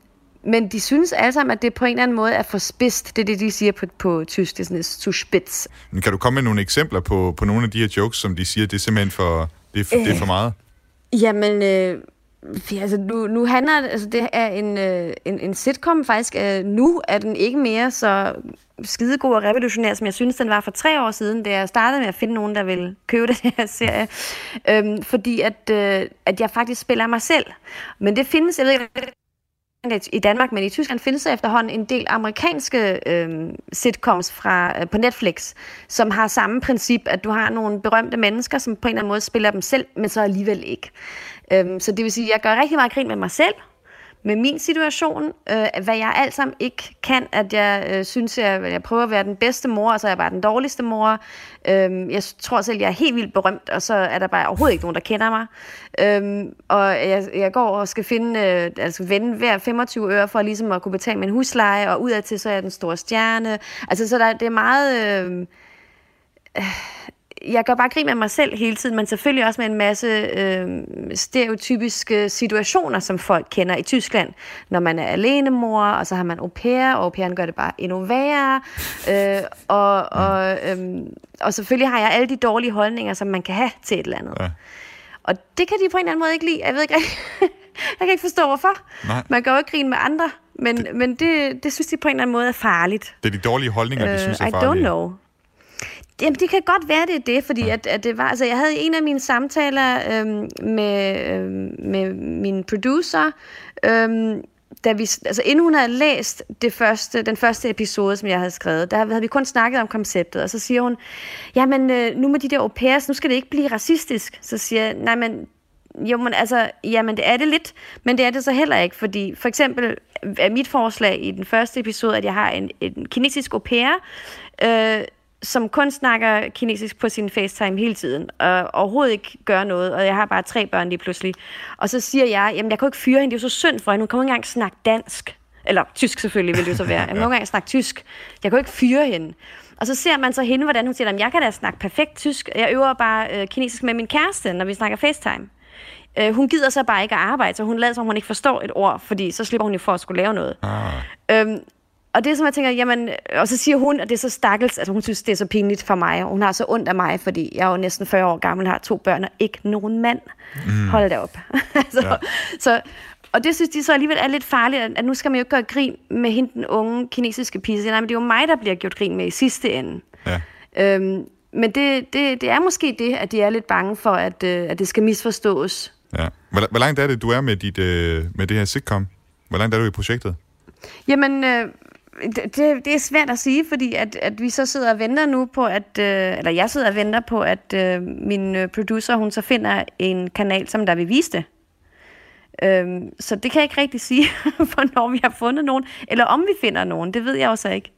men de synes alle sammen, at det på en eller anden måde er for spidst. Det er det, de siger på, på tysk. Det er sådan zu spitz. Men Kan du komme med nogle eksempler på, på nogle af de her jokes, som de siger, det er simpelthen for, det er for, det er for meget? Jamen, øh, ja, altså, nu, nu handler altså, det er en, øh, en, en sitcom faktisk. Øh, nu er den ikke mere så skidegod og revolutionær, som jeg synes, den var for tre år siden, da jeg startede med at finde nogen, der ville købe den her serie. Øhm, fordi at, øh, at jeg faktisk spiller mig selv. Men det findes, jeg ved ikke, i Danmark, men i Tyskland findes der efterhånden en del amerikanske øh, sitcoms fra, øh, på Netflix, som har samme princip, at du har nogle berømte mennesker, som på en eller anden måde spiller dem selv, men så alligevel ikke. Øh, så det vil sige, at jeg gør rigtig meget grin med mig selv, med min situation, øh, hvad jeg alt sammen ikke kan, at jeg øh, synes, at jeg, jeg prøver at være den bedste mor, og så er jeg bare den dårligste mor. Øh, jeg tror selv, jeg er helt vildt berømt, og så er der bare overhovedet ikke nogen, der kender mig. Øh, og jeg, jeg går og skal finde, øh, altså vende hver 25 øre for ligesom at kunne betale min husleje, og udadtil så er jeg den store stjerne. Altså, så der, det er meget... Øh, jeg gør bare grin med mig selv hele tiden, men selvfølgelig også med en masse øh, stereotypiske situationer, som folk kender i Tyskland. Når man er alenemor, og så har man au pair, og au pairen gør det bare endnu værre. Øh, og, og, øh, og selvfølgelig har jeg alle de dårlige holdninger, som man kan have til et eller andet. Ja. Og det kan de på en eller anden måde ikke lide. Jeg ved ikke, jeg kan ikke forstå, hvorfor. Nej. Man kan jo ikke grine med andre, men, det, men det, det synes de på en eller anden måde er farligt. Det er de dårlige holdninger, de Øh, synes er I farlige. don't know. Jamen, det kan godt være, det er det, fordi at, at det var, altså, jeg havde en af mine samtaler øhm, med, øhm, med min producer, øhm, da vi, altså inden hun havde læst det første, den første episode, som jeg havde skrevet, der havde vi kun snakket om konceptet, og så siger hun, jamen øh, nu med de der au pairs, nu skal det ikke blive racistisk. Så siger jeg, nej, men jo, men altså, jamen det er det lidt, men det er det så heller ikke, fordi for eksempel er mit forslag i den første episode, at jeg har en, en kinesisk au pair, øh, som kun snakker kinesisk på sin FaceTime hele tiden, og overhovedet ikke gør noget, og jeg har bare tre børn lige pludselig. Og så siger jeg, jamen jeg kan ikke fyre hende, det er jo så synd for hende, hun kan ikke engang snakke dansk. Eller tysk selvfølgelig vil det jo så være. Jeg kan ikke engang snakke tysk. Jeg kan ikke fyre hende. Og så ser man så hende, hvordan hun siger, at jeg kan da snakke perfekt tysk. Jeg øver bare øh, kinesisk med min kæreste, når vi snakker FaceTime. Øh, hun gider så bare ikke at arbejde, så hun lader som, hun ikke forstår et ord, fordi så slipper hun jo for at skulle lave noget. Ah. Øhm, og det er som jeg tænker, jamen, og så siger hun, at det er så stakkels, altså hun synes, det er så pinligt for mig, og hun har så ondt af mig, fordi jeg er jo næsten 40 år gammel, har to børn og ikke nogen mand. Mm. Hold da op. altså, ja. så, og det synes de så alligevel er lidt farligt, at, nu skal man jo ikke gøre grin med hende, den unge kinesiske pige. Så Nej, men det er jo mig, der bliver gjort grin med i sidste ende. Ja. Øhm, men det, det, det er måske det, at de er lidt bange for, at, øh, at det skal misforstås. Ja. Hvor, hvor langt er det, du er med, dit, øh, med det her sitcom? Hvor langt er du i projektet? Jamen, øh, det, det er svært at sige, fordi at, at vi så sidder og venter nu på, at, øh, eller jeg sidder og venter på, at øh, min øh, producer, hun så finder en kanal, som der vil vise det. Øhm, så det kan jeg ikke rigtig sige, hvornår vi har fundet nogen, eller om vi finder nogen, det ved jeg også ikke.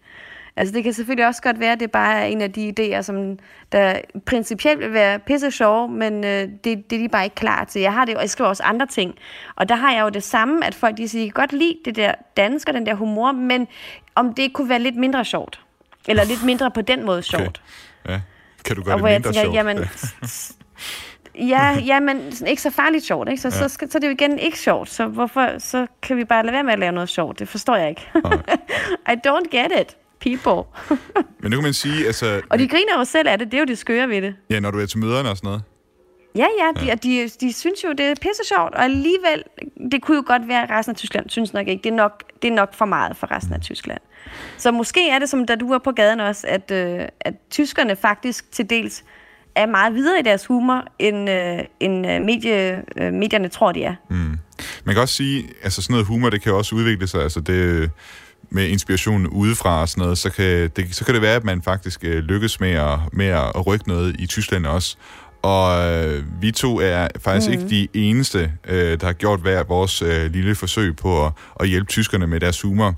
Altså det kan selvfølgelig også godt være, at det bare er en af de idéer, som der principielt vil være pisse sjove, men øh, det, det er de bare ikke klar til. Jeg har det jo, og jeg skriver også andre ting. Og der har jeg jo det samme, at folk de siger, de kan godt lide det der dansk og den der humor, men om det kunne være lidt mindre sjovt. Eller lidt mindre på den måde sjovt. Ja. Kan du gøre Og det hvor jeg mindre tænker, sjovt? jamen, Ja. Ja, men ikke så farligt sjovt, ikke? Så, Ja. så, så er det jo igen ikke sjovt. Så hvorfor, så kan vi bare lade være med at lave noget sjovt. Det forstår jeg ikke. I don't get it, people. Men nu kan man sige, altså, og de griner jo selv af det. Det er jo det skøre ved det. ja, når du er til møderne og sådan noget. Ja, ja, de, ja. De, de synes jo, det er pisse sjovt, og alligevel, det kunne jo godt være, at resten af Tyskland synes nok ikke. Det er nok, det er nok for meget for resten af Tyskland. Så måske er det som, da du var på gaden også, at, øh, at tyskerne faktisk til dels er meget videre i deres humor, end, øh, end øh, medie, øh, medierne tror, de er. Mm. Man kan også sige, altså sådan noget humor, det kan også udvikle sig, altså det med inspiration udefra og sådan noget, så kan det, så kan det være, at man faktisk øh, lykkes med at, med at rykke noget i Tyskland også. Og øh, vi to er faktisk mm. Ikke de eneste, øh, der har gjort hver vores øh, lille forsøg på at, at hjælpe tyskerne med deres humor.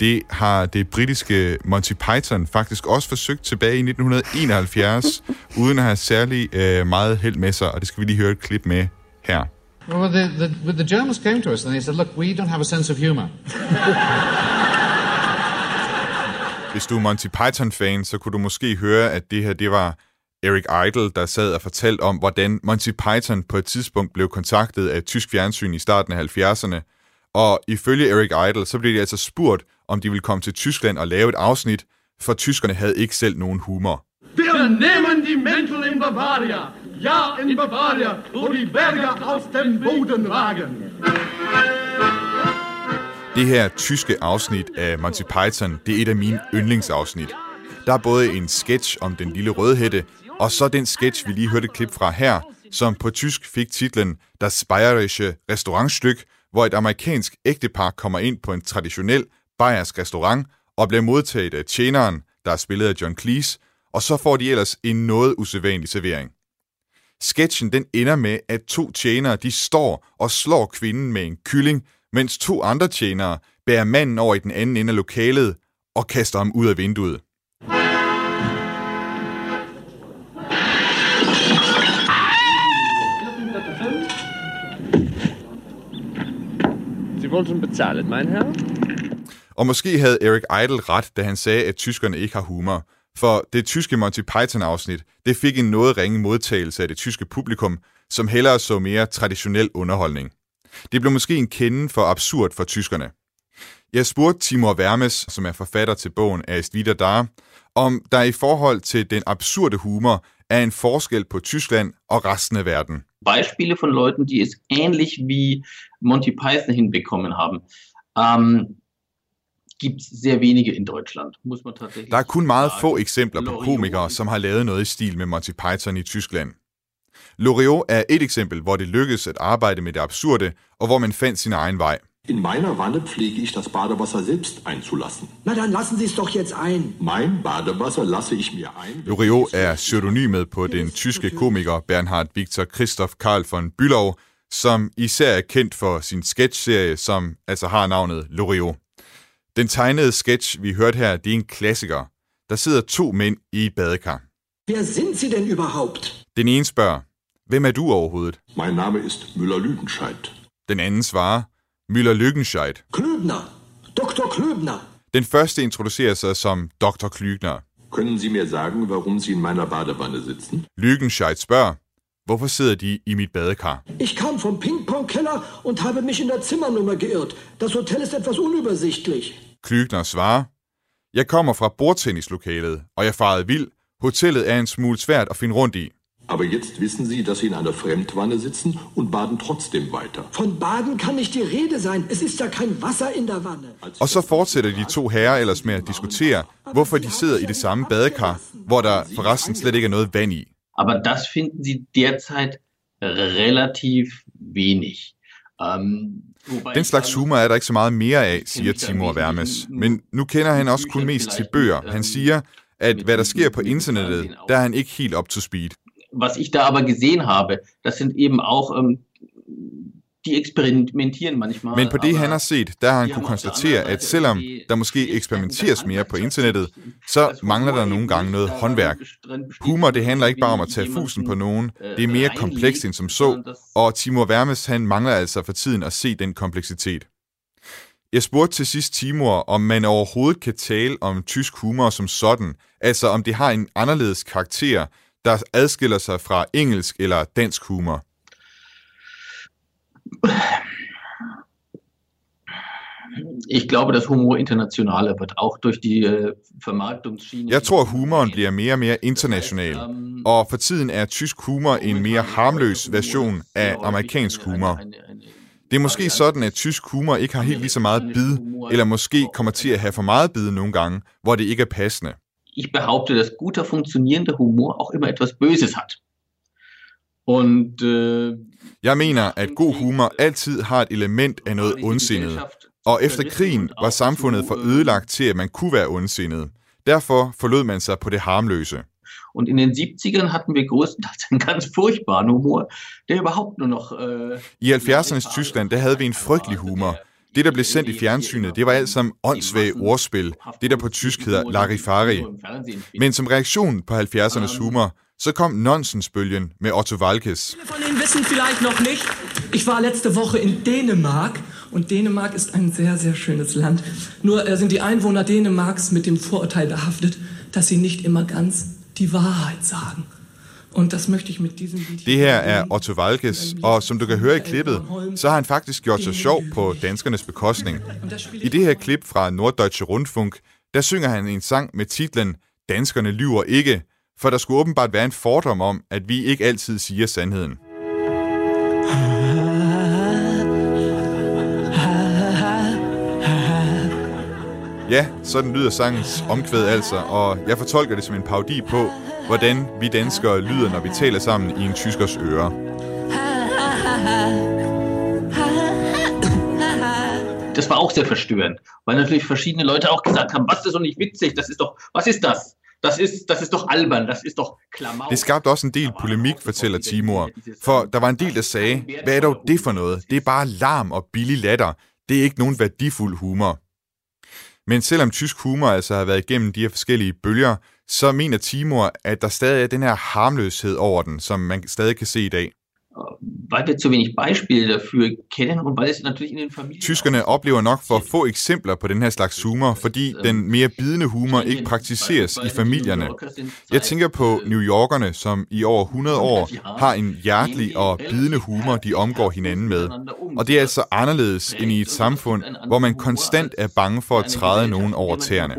Det har det britiske Monty Python faktisk også forsøgt tilbage i 1971, uden at have særlig øh, meget held med sig, og det skal vi lige høre et klip med her. Well, the, the, the Germans came to us and they said, look, we don't have a sense of humor. Hvis du er Monty Python-fan, så kunne du måske høre, at det her det var Eric Idle, der sad og fortalte om, hvordan Monty Python på et tidspunkt blev kontaktet af tysk fjernsyn i starten af 70'erne. Og ifølge Eric Idle, så blev de altså spurgt, om de ville komme til Tyskland og lave et afsnit, for tyskerne havde ikke selv nogen humor. Wir nehmen die Mäntel in Bavaria. Ja, in Bavaria, wo die Berge aus dem Boden ragen. Det her tyske afsnit af Monty Python, det er et af mine yndlingsafsnit. Der er både en sketch om den lille rødhætte, og så den sketch, vi lige hørte et klip fra her, som på tysk fik titlen Das Bayerische Restaurantstück, hvor et amerikansk ægtepar kommer ind på en traditionel bayersk restaurant og bliver modtaget af tjeneren, der er spillet af John Cleese, og så får de ellers en noget usædvanlig servering. Sketchen den ender med, at to tjenere de står og slår kvinden med en kylling, mens to andre tjenere bærer manden over i den anden ende af lokalet og kaster ham ud af vinduet. Sie wollten mein Herr? Og måske havde Eric Idle ret, da han sagde, at tyskerne ikke har humor. For det tyske Monty Python-afsnit, det fik en noget ringe modtagelse af det tyske publikum, som hellere så mere traditionel underholdning. Det blev måske en kende for absurd for tyskerne. Jeg spurgte Timur Vermes, som er forfatter til bogen Erst wieder da, om der i forhold til den absurde humor er en forskel på Tyskland og resten af verden. Beispiele von Leuten, die es ähnlich wie Monty Python hinbekommen haben, ähm, gibt sehr wenige in Deutschland, muss man tatsächlich Der er kun meget få eksempler på komikere, som har lavet noget i stil med Monty Python i Tyskland. Loriot er et eksempel, hvor det lykkedes at arbejde med det absurde, og hvor man fandt sin egen vej. In meiner Wanne pflege ich das Badewasser selbst einzulassen. Na dann lassen Sie es doch jetzt ein. Mein Badewasser lasse ich mir ein. Loriot er pseudonymet på den tyske komiker Bernhard Victor Christoph Karl von Bülow, som især er kendt for sin sketchserie, som altså har navnet Loriot. Den tegnede sketch, vi hørte her, det er en klassiker. Der sidder to mænd i et badekar. Wer sind Sie denn überhaupt? Den ene spørger, hvem er du overhovedet? Mein Name ist Müller-Lüdenscheid. Den anden svarer, Müller-Lügenscheid. Klöbner. Dr. Klöbner. Den første introducerer sig som Dr. Klügner. Können Sie mir sagen, warum Sie in meiner Badewanne sitzen? Lügenscheid spørger, hvorfor sidder de i mit badekar? Ich kam vom Ping-Pong-Keller und habe mich in der Zimmernummer geirrt. Das Hotel ist etwas unübersichtlich. Klügner svarer, jeg kommer fra bordtennislokalet, og jeg farede vild. Hotellet er en smule svært at finde rundt i. Aber jetzt wissen Sie, dass Sie in einer Fremdwanne sitzen und baden trotzdem weiter. Von Baden kann nicht die Rede sein. Es ist ja kein Wasser in der Wanne. Og så fortsætter de to herrer ellers med at diskutere, hvorfor de sidder i det samme badekar, hvor der forresten slet ikke er noget vand i. Aber das finden Sie derzeit relativ wenig. Ähm, wobei Den slags humor er der ikke så meget mere af, siger Timur Vermes. Men nu kender han også kun mest til bøger. Han siger, at hvad der sker på internettet, der er han ikke helt up to speed. Was ich da aber gesehen habe, das sind eben auch, ähm, die experimentieren manchmal. Men på det, han har set, der har han kunne konstatere, at selvom der måske eksperimenteres mere på internettet, så mangler der nogle gange noget håndværk. Humor, det handler ikke bare om at tage fusen på nogen, det er mere komplekst end som så, og Timur Vermes, han mangler altså for tiden at se den kompleksitet. Jeg spurgte til sidst Timur, om man overhovedet kan tale om tysk humor som sådan, altså om det har en anderledes karakter, der adskiller sig fra engelsk eller dansk humor? Ich glaube, dass Humor internationaler wird, auch durch die äh, Vermarktungsschiene. Jeg tror, humoren bliver mere og mere international, og for tiden er tysk humor en mere harmløs version af amerikansk humor. Det er måske sådan, at tysk humor ikke har helt lige så meget bid, eller måske kommer til at have for meget bid nogle gange, hvor det ikke er passende. Ich behaupte, dass guter, funktionierender Humor auch immer etwas Böses hat. Und äh, Jeg mener, at god humor altid har et element af noget ondsindet. Og efter krigen var samfundet for ødelagt til, at man kunne være ondsindet. Derfor forlod man sig på det harmløse. Und in den 70ern hatten wir größtenteils einen ganz furchtbaren Humor, der überhaupt nur noch... Äh, I 70'ernes Tyskland, der havde vi en frygtelig humor. Det, der blev sendt i fjernsynet, det var alt sammen åndssvage ordspil. Det, der på tysk hedder Larifari. Men som reaktion på 70'ernes humor, så kom nonsensbølgen med Otto Walkes. Viele von Ihnen wissen vielleicht noch nicht, ich war letzte Woche in Dänemark und Dänemark ist ein sehr, sehr schönes Land. Nur äh, sind die Einwohner Dänemarks mit dem Vorurteil behaftet, dass sie nicht immer ganz die Wahrheit sagen. Det her er Otto Walkes, og som du kan høre i klippet, så har han faktisk gjort sig sjov på danskernes bekostning. I det her klip fra Norddeutsche Rundfunk, der synger han en sang med titlen Danskerne lyver ikke, for der skulle åbenbart være en fordom om, at vi ikke altid siger sandheden. Ja, sådan lyder sangens omkvæd altså, og jeg fortolker det som en parodi på, hvordan vi danskere lyder, når vi taler sammen i en tyskers ører. Das war auch sehr verstörend, weil natürlich verschiedene Leute auch gesagt haben, was ist doch nicht witzig, das ist doch, was ist das? Das ist, das ist doch albern, das ist doch Klamauk. Det skabte også en del polemik, fortæller Timur. For der var en del, der sagde, hvad er dog det for noget? Det er bare larm og billig latter. Det er ikke nogen værdifuld humor. Men selvom tysk humor altså har været igennem de her forskellige bølger, så mener Timur, at der stadig er den her harmløshed over den, som man stadig kan se i dag. Weil wir zu wenig Beispiele dafür kennen und weil es natürlich in den Familien... Tyskerne oplever nok for få eksempler på den her slags humor, fordi den mere bidende humor ikke praktiseres i familierne. Jeg tænker på New Yorkerne, som i over 100 år har en hjertelig og bidende humor, de omgår hinanden med. Og det er altså anderledes end i et samfund, hvor man konstant er bange for at træde nogen over tæerne.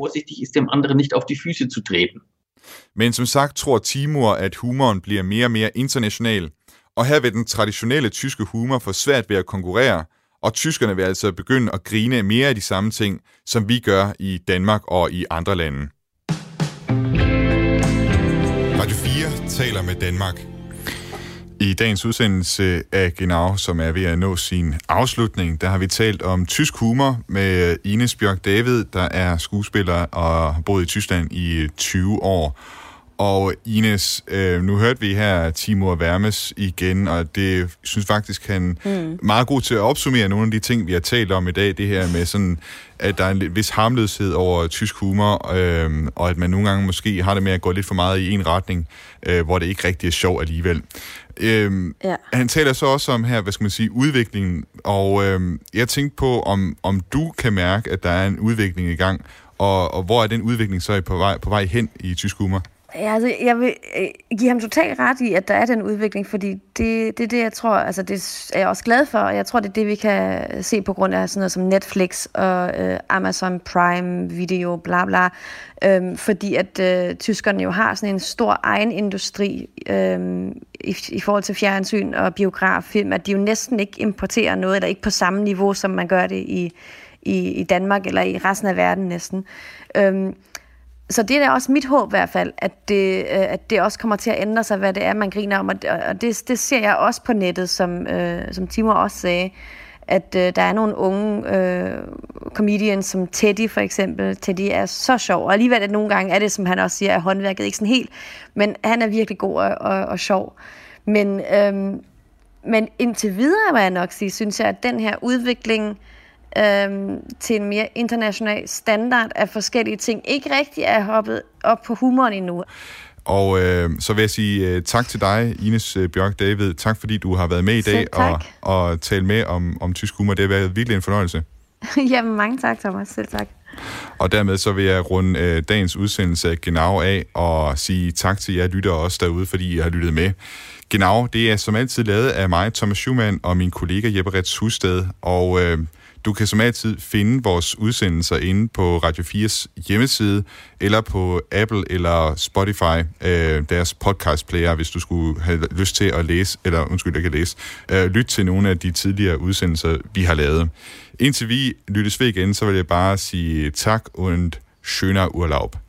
Men som sagt tror Timur, at humoren bliver mere og mere international, og her vil den traditionelle tyske humor få svært ved at konkurrere, og tyskerne vil altså begynde at grine mere af de samme ting, som vi gør i Danmark og i andre lande. Radio 4 taler med Danmark. I dagens udsendelse af Genau, som er ved at nå sin afslutning, der har vi talt om tysk humor med Ines Bjørk David, der er skuespiller og har boet i Tyskland i 20 år. Og Ines, øh, nu hørte vi her Timur Vermes igen, og det synes faktisk, han er Mm. meget god til at opsummere nogle af de ting, vi har talt om i dag. Det her med sådan, at der er en lidt- vis harmløshed over tysk humor, øh, og at man nogle gange måske har det med at gå lidt for meget i en retning, øh, hvor det ikke rigtig er sjov alligevel. Øh, Ja. han taler så også om her, hvad skal man sige, udviklingen, og øh, jeg tænkte på, om, om du kan mærke, at der er en udvikling i gang, og, og hvor er den udvikling så på vej, på vej hen i tysk humor? Ja, altså, jeg vil øh, give ham totalt ret i, at der er den udvikling, fordi det, det er det, jeg tror, altså det er jeg også glad for, og jeg tror, det er det, vi kan se på grund af sådan noget som Netflix og øh, Amazon Prime Video, bla bla, øh, fordi at øh, tyskerne jo har sådan en stor egen industri øh, i, i forhold til fjernsyn og biograffilm, at de jo næsten ikke importerer noget, eller ikke på samme niveau, som man gør det i, i, i Danmark eller i resten af verden næsten. Øh, så det er også mit håb i hvert fald, at det, øh, at det også kommer til at ændre sig, hvad det er, man griner om. Og det- Og det, det ser jeg også på nettet, som, øh, som Timo også sagde, at øh, der er nogle unge øh, comedians som Teddy for eksempel. Teddy er så sjov, og alligevel at nogle gange er det, som han også siger, at håndværket ikke sådan helt, men han er virkelig god og, og, og sjov. Men, øh, men indtil videre, må jeg nok sige, synes jeg, at den her udvikling øhm, til en mere international standard af forskellige ting, ikke rigtig er hoppet op på humoren endnu. Og øh, så vil jeg sige øh, tak til dig, Ines øh, Bjørk David. Tak fordi du har været med i dag og, og talt med om, om tysk humor. Det har været virkelig en fornøjelse. Jamen, mange tak, Thomas. Selv tak. Og dermed så vil jeg runde øh, dagens udsendelse af Genau af og sige tak til jer lyttere også derude, fordi I har lyttet med. Genau, det er som altid lavet af mig, Thomas Schumann, og min kollega Jeppe Rets Husted, og øh, du kan som altid finde vores udsendelser inde på Radio 4's hjemmeside, eller på Apple eller Spotify, øh, deres podcast player, hvis du skulle have lyst til at læse, eller undskyld, jeg kan læse, øh, lyt til nogle af de tidligere udsendelser, vi har lavet. Indtil vi lyttes ved igen, så vil jeg bare sige tak und schöner Urlaub.